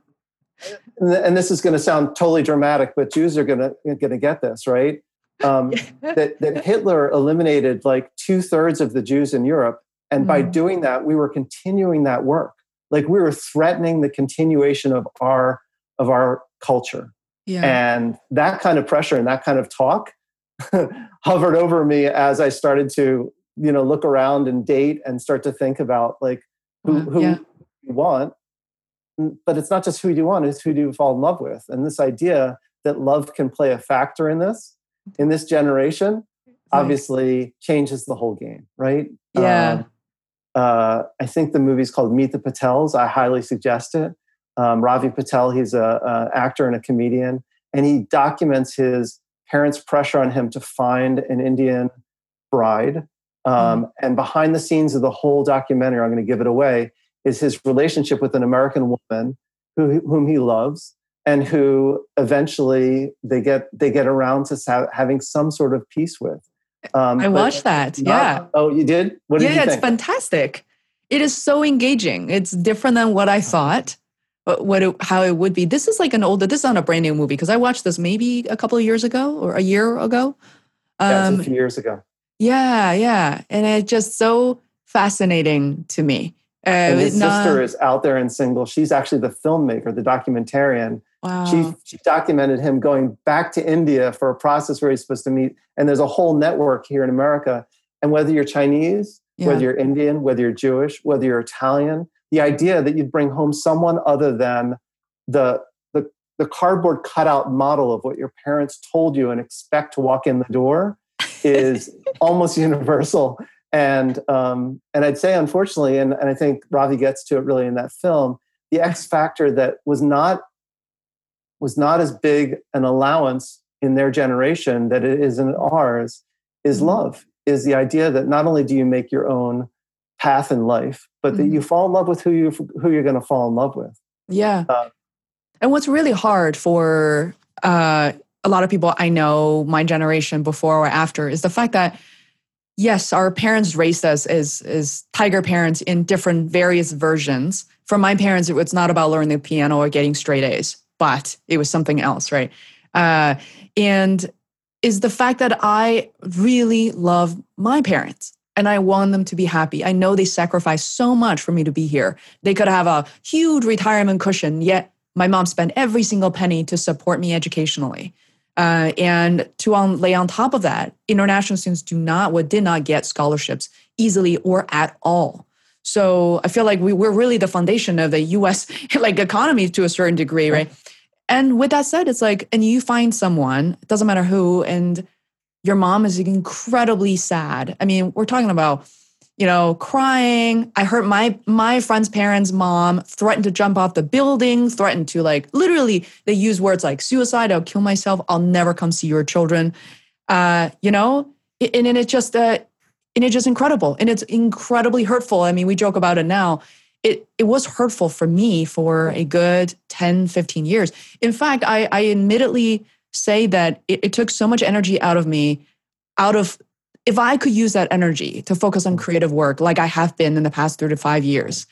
and this is going to sound totally dramatic, but Jews are going to going to get this right. Um, [LAUGHS] that that Hitler eliminated like two thirds of the Jews in Europe, and mm. by doing that, we were continuing that work. Like we were threatening the continuation of our of our culture, yeah. and that kind of pressure and that kind of talk [LAUGHS] hovered over me as I started to you know look around and date and start to think about like who who yeah. you want but it's not just who you want it's who do you fall in love with. And this idea that love can play a factor in this in this generation obviously changes the whole game right? Yeah. Um, uh, i think the movie's called meet the patels. I highly suggest it. Um, ravi patel he's a, a actor and a comedian and he documents his parents pressure on him to find an indian bride. Um, mm. And behind the scenes of the whole documentary, I'm going to give it away, is his relationship with an American woman who, whom he loves and who eventually they get they get around to having some sort of peace with. Um, I watched that. Not, yeah. Oh, you did? What did you do? yeah, it's fantastic. It is so engaging. It's different than what I thought. But what it, how it would be. This is like an older. This is not a brand new movie because I watched this maybe a couple of years ago or a year ago. Um, yeah, a few years ago. Yeah, yeah. And it's just so fascinating to me. Uh, and his not, sister is out there and single. She's actually the filmmaker, the documentarian. Wow. She, she documented him going back to India for a process where he's supposed to meet. And there's a whole network here in America. And whether you're Chinese, yeah. whether you're Indian, whether you're Jewish, whether you're Italian, the idea that you'd bring home someone other than the, the, the cardboard cutout model of what your parents told you and expect to walk in the door [LAUGHS] is almost universal. And um, and I'd say, unfortunately, and, and I think Ravi gets to it really in that film, the X factor that was not was not as big an allowance in their generation that it is in ours is mm-hmm. love. Is the idea that not only do you make your own path in life, but that you mm-hmm. fall in love with who you who you're going to fall in love with. Yeah. Uh, and what's really hard for uh, a lot of people I know, my generation before or after, is the fact that yes, our parents raised us as as tiger parents in different various versions. For my parents, it was not about learning the piano or getting straight A's, but it was something else, right? Uh, and is the fact that I really love my parents and I want them to be happy. I know they sacrificed so much for me to be here. They could have a huge retirement cushion, yet my mom spent every single penny to support me educationally. Uh, and to on, lay on top of that, international students do not, what did not get scholarships easily or at all. So I feel like we, we're really the foundation of the U.S. [LAUGHS] like economy to a certain degree, right? And with that said, it's like, and you find someone, it doesn't matter who, and your mom is incredibly sad. I mean, we're talking about you know, crying. I heard my my friend's parents' mom threatened to jump off the building, threatened to like literally they use words like suicide, I'll kill myself, I'll never come see your children. Uh, you know, and, and it just uh and it's just incredible. And it's incredibly hurtful. I mean, we joke about it now. It it was hurtful for me for a good 10, 15 years. In fact, I I admittedly say that it, it took so much energy out of me out of if I could use that energy to focus on creative work like I have been in the past three to five years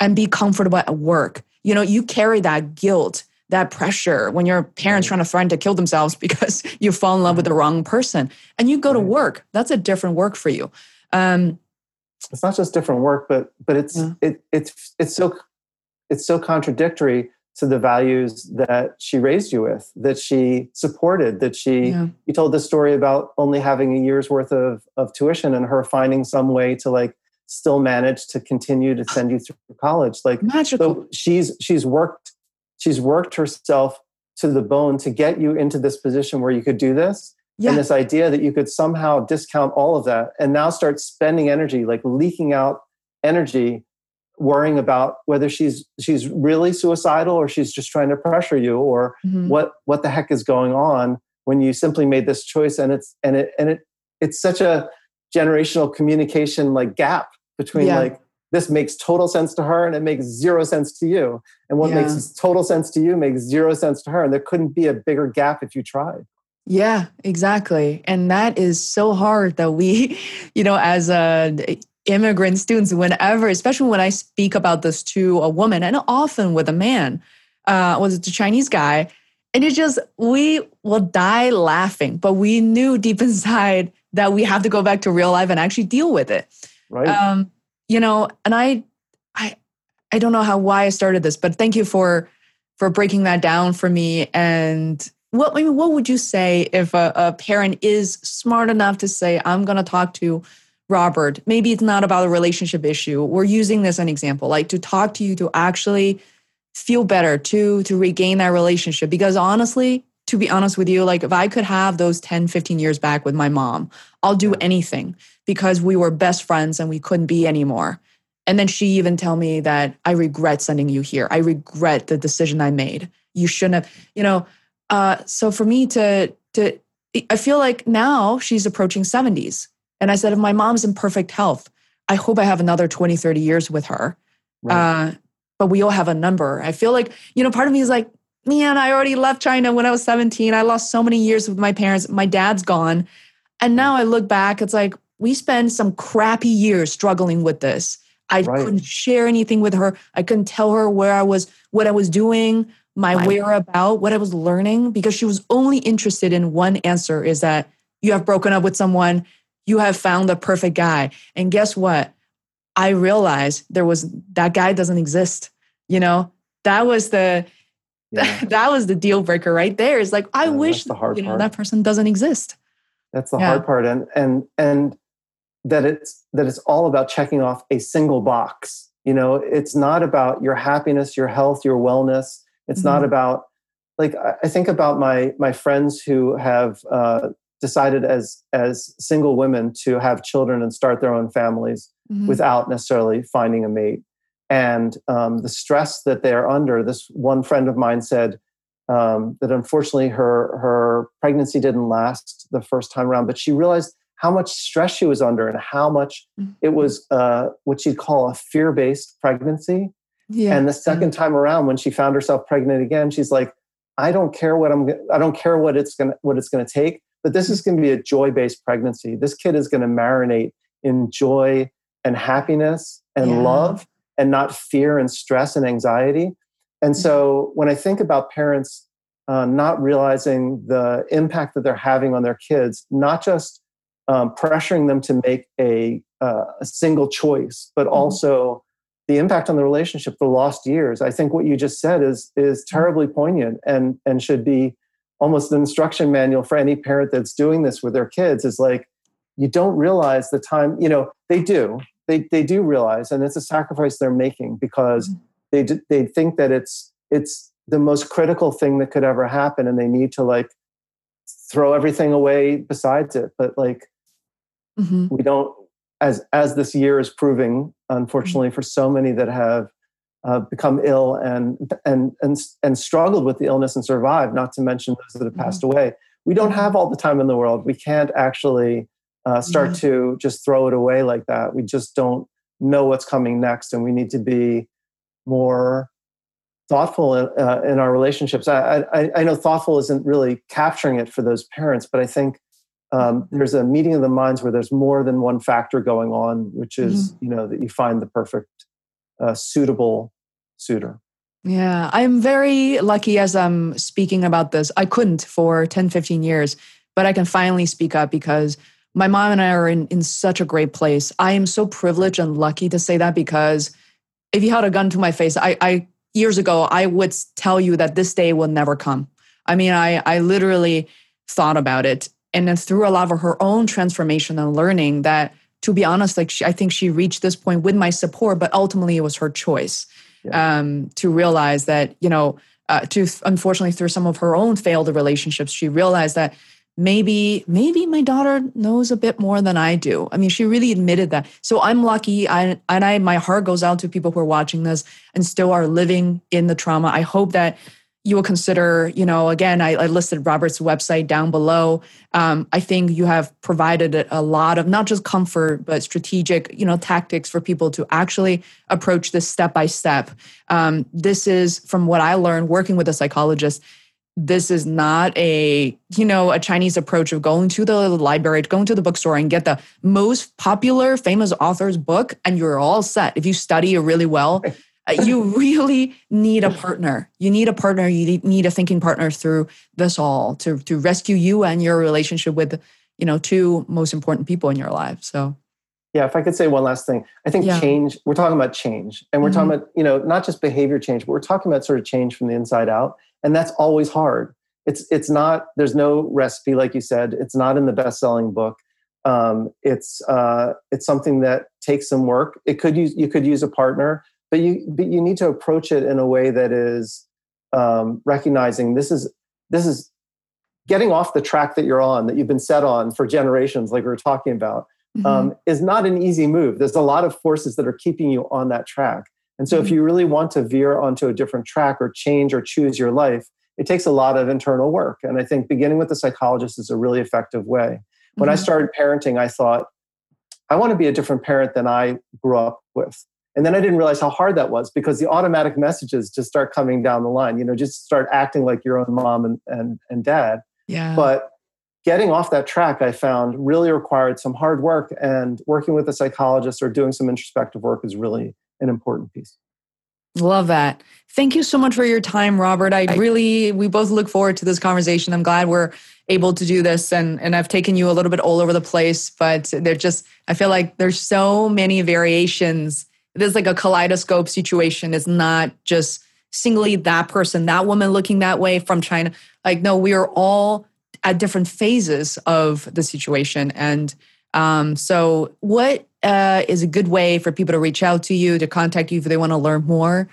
and be comfortable at work, you know, you carry that guilt, that pressure when your parents trying to threaten to kill themselves [LAUGHS] because you fall in love with the wrong person and you go to work. That's a different work for you. Um, it's not just different work, but but it's yeah. it, it's it's so it's so contradictory to the values that she raised you with, that she supported, that she, yeah. you told this story about only having a year's worth of, of tuition and her finding some way to like still manage to continue to send you through college. Like Magical. So she's, she's worked, she's worked herself to the bone to get you into this position where you could do this. Yeah. And this idea that you could somehow discount all of that and now start spending energy, like leaking out energy worrying about whether she's she's really suicidal or she's just trying to pressure you or mm-hmm. what what the heck is going on when you simply made this choice and it's and it and it it's such a generational communication like gap between yeah. like this makes total sense to her and it makes zero sense to you and what yeah. makes total sense to you makes zero sense to her and there couldn't be a bigger gap if you tried yeah exactly and that is so hard that we [LAUGHS] you know as a immigrant students whenever especially when i speak about this to a woman and often with a man uh, was a Chinese guy. And it just, we will die laughing, but we knew deep [LAUGHS] inside that we have to go back to real life and actually deal with it. Right. Um, you know, and I, I, I don't know how why I started this, but thank you for for breaking that down for me. And what I mean, what would you say if a, a parent is smart enough to say, "I'm going to talk to Robert"? Maybe it's not about a relationship issue. We're using this as an example, like to talk to you to actually feel better, to to regain that relationship. Because honestly, to be honest with you, like if I could have those 10, 15 years back with my mom, I'll do anything because we were best friends and we couldn't be anymore. And then she even tell me that I regret sending you here. I regret the decision I made. You shouldn't have, you know. Uh, so for me to to, I feel like now she's approaching 70s. And I said, if my mom's in perfect health, I hope I have another 20, 30 years with her. Right. Uh, but we all have a number. I feel like, you know, part of me is like, man, I already left China when I was 17. I lost so many years with my parents. My dad's gone. And now I look back, it's like we spent some crappy years struggling with this. I right. couldn't share anything with her. I couldn't tell her where I was, what I was doing, my right. whereabout, what I was learning, because she was only interested in one answer is that you have broken up with someone, you have found the perfect guy. And guess what? I realized there was that guy doesn't exist. You know, that was the yeah. [LAUGHS] that was the deal breaker right there. It's like, I yeah, wish the hard you know part. that person doesn't exist. That's the yeah. hard part. And and and that it's that it's all about checking off a single box you know it's not about your happiness your health your wellness it's mm-hmm. not about like i think about my my friends who have uh, decided as as single women to have children and start their own families mm-hmm. without necessarily finding a mate and um, the stress that they're under this one friend of mine said um, that unfortunately her her pregnancy didn't last the first time around but she realized how much stress she was under and how much mm-hmm. it was uh, what she'd call a fear-based pregnancy. Yeah. And the second time around, when she found herself pregnant again, she's like, "I don't care what I'm. I don't care what it's gonna what it's gonna take. But this is going to be a joy-based pregnancy. This kid is going to marinate in joy and happiness and yeah. love, and not fear and stress and anxiety. And so, when I think about parents uh, not realizing the impact that they're having on their kids, not just um, pressuring them to make a, uh, a single choice, but mm-hmm. also the impact on the relationship, the lost years. I think what you just said is is terribly poignant and and should be almost an instruction manual for any parent that's doing this with their kids. Is like you don't realize the time. You know they do. They they do realize, and it's a sacrifice they're making because mm-hmm. they they think that it's it's the most critical thing that could ever happen, and they need to like throw everything away besides it. But like mm-hmm. we don't as as this year is proving unfortunately mm-hmm. for so many that have uh, become ill and and and and struggled with the illness and survived not to mention those that have passed mm-hmm. away. We don't have all the time in the world. We can't actually uh, start to just throw it away like that. We just don't know what's coming next and we need to be more thoughtful in, uh, in our relationships. I, I, I know thoughtful isn't really capturing it for those parents but i think um, there's a meeting of the minds where there's more than one factor going on, which is, mm-hmm. you know, that you find the perfect, uh, suitable suitor. Yeah, I'm very lucky as I'm speaking about this. I couldn't for 10, 15 years, but I can finally speak up because my mom and I are in, in such a great place. I am so privileged and lucky to say that because if you held a gun to my face, I, I years ago, I would tell you that this day will never come. I mean, I, I literally thought about it and then through a lot of her own transformation and learning that to be honest like she, i think she reached this point with my support but ultimately it was her choice yeah. um, to realize that you know uh, to unfortunately through some of her own failed relationships she realized that maybe maybe my daughter knows a bit more than i do. I mean she really admitted that. So i'm lucky I, and i my heart goes out to people who are watching this and still are living in the trauma. I hope that you will consider, you know, again, I, I listed Robert's website down below. Um, I think you have provided a lot of not just comfort, but strategic, you know, tactics for people to actually approach this step by step. Um, this is, from what I learned working with a psychologist, this is not a you know a chinese approach of going to the library going to the bookstore and get the most popular famous author's book and you're all set if you study it really well you [LAUGHS] really need a partner. You need a partner. You need a thinking partner through this all to to rescue you and your relationship with, you know, two most important people in your life. So yeah, if I could say one last thing, I think yeah. change, we're talking about change and we're mm-hmm. talking about, you know, not just behavior change, but we're talking about sort of change from the inside out. And that's always hard. It's it's not, there's no recipe, like you said, it's not in the best-selling book. Um, it's uh, it's something that takes some work. It could use you could use a partner, but you but you need to approach it in a way that is um, recognizing this is this is getting off the track that you're on that you've been set on for generations, like we were talking about, mm-hmm. um, is not an easy move. There's a lot of forces that are keeping you on that track. And so, mm-hmm. if you really want to veer onto a different track or change or choose your life, it takes a lot of internal work. And I think beginning with the psychologist is a really effective way. When mm-hmm. I started parenting, I thought, I want to be a different parent than I grew up with. And then I didn't realize how hard that was because the automatic messages just start coming down the line, you know, just start acting like your own mom and, and, and dad. Yeah. But getting off that track, I found really required some hard work and working with a psychologist or doing some introspective work is really an important piece. Love that. Thank you so much for your time, Robert. I really, we both look forward to this conversation. I'm glad we're able to do this and, and I've taken you a little bit all over the place, but they're just, I feel like there's so many variations. There's like a kaleidoscope situation. It's not just singly that person, that woman looking that way from China. Like, no, we are all at different phases of the situation. And um, so, what uh, is a good way for people to reach out to you, to contact you if they want to learn more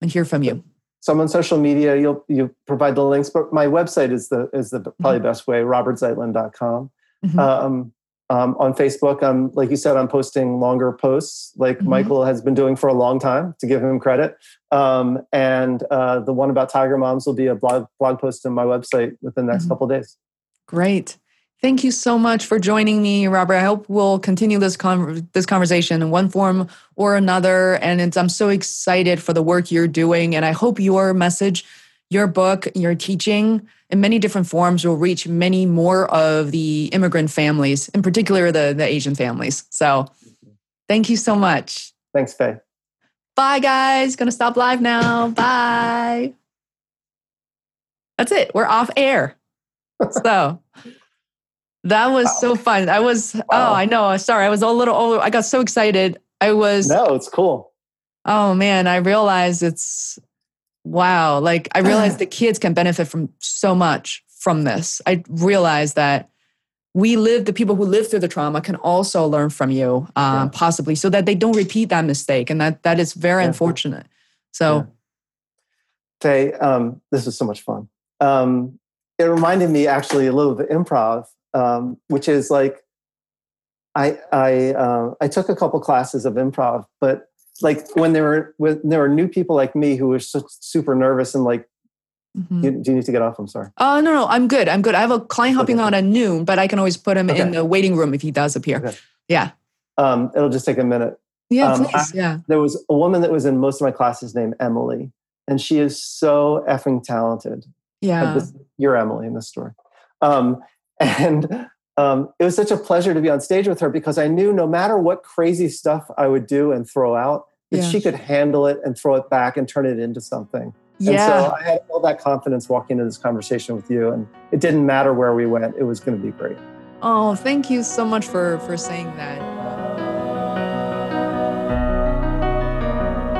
and hear from you? So I'm on social media. You'll you provide the links, but my website is the is the probably mm-hmm. best way. RobertZeitlin.com. Mm-hmm. Um, um, on Facebook, I'm like you said, I'm posting longer posts, like mm-hmm. Michael has been doing for a long time. To give him credit, um, and uh, the one about Tiger Moms will be a blog blog post on my website within the next mm-hmm. couple days. Great. Thank you so much for joining me, Robert. I hope we'll continue this con- this conversation in one form or another. And I'm so excited for the work you're doing, and I hope your message, your book, your teaching in many different forms will reach many more of the immigrant families, in particular the the Asian families. So, thank you so much. Thanks, Fei. Bye, guys. Gonna stop live now. Bye. That's it. We're off air. [LAUGHS] so. That was wow. so fun. I was, oh, wow. oh, I know. Sorry. I was a little, oh, I got so excited. I was. No, it's cool. Oh, man. I realized it's, wow. Like, I realized the kids can benefit from so much from this. I realized that we live, the people who live through the trauma can also learn from you, um, yeah. possibly, so that they don't repeat that mistake. And that that is very yeah. unfortunate. So, yeah. Fei, um, this was so much fun. Um, it reminded me actually a little bit improv um, which is like I I uh, I took a couple classes of improv, but like when there were when there were new people like me who were so, super nervous and like Mm-hmm. You, do you need to get off? I'm sorry. Oh, uh, no, no, I'm good. I'm good. I have a client hopping okay. on at noon, but I can always put him okay. in the waiting room if he does appear. Okay. Yeah. Um, it'll just take a minute. Yeah, um, please. I, yeah. There was a woman that was in most of my classes named Emily, and she is so effing talented. Yeah. This, you're Emily in this story. Um, [LAUGHS] and um, it was such a pleasure to be on stage with her because I knew no matter what crazy stuff I would do and throw out, that yeah. she could handle it and throw it back and turn it into something. Yeah. And so I had all that confidence walking into this conversation with you, and it didn't matter where we went; it was going to be great. Oh, thank you so much for for saying that.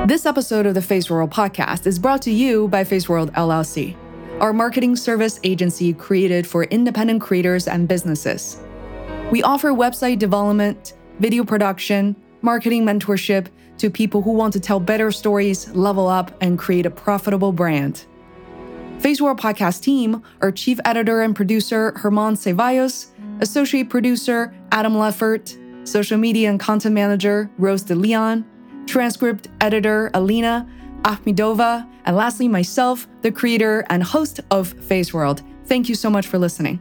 This episode of the Feisworld podcast is brought to you by Feisworld LLC our marketing service agency created for independent creators and businesses. We offer website development, video production, marketing mentorship to people who want to tell better stories, level up, and create a profitable brand. Feisworld Podcast team are Chief Editor and Producer Herman Ceballos, Associate Producer Adam Leffert, Social Media and Content Manager Rose De Leon, Transcript Editor Alina Ahmedova, and lastly, myself, the creator and host of Feisworld. Thank you so much for listening.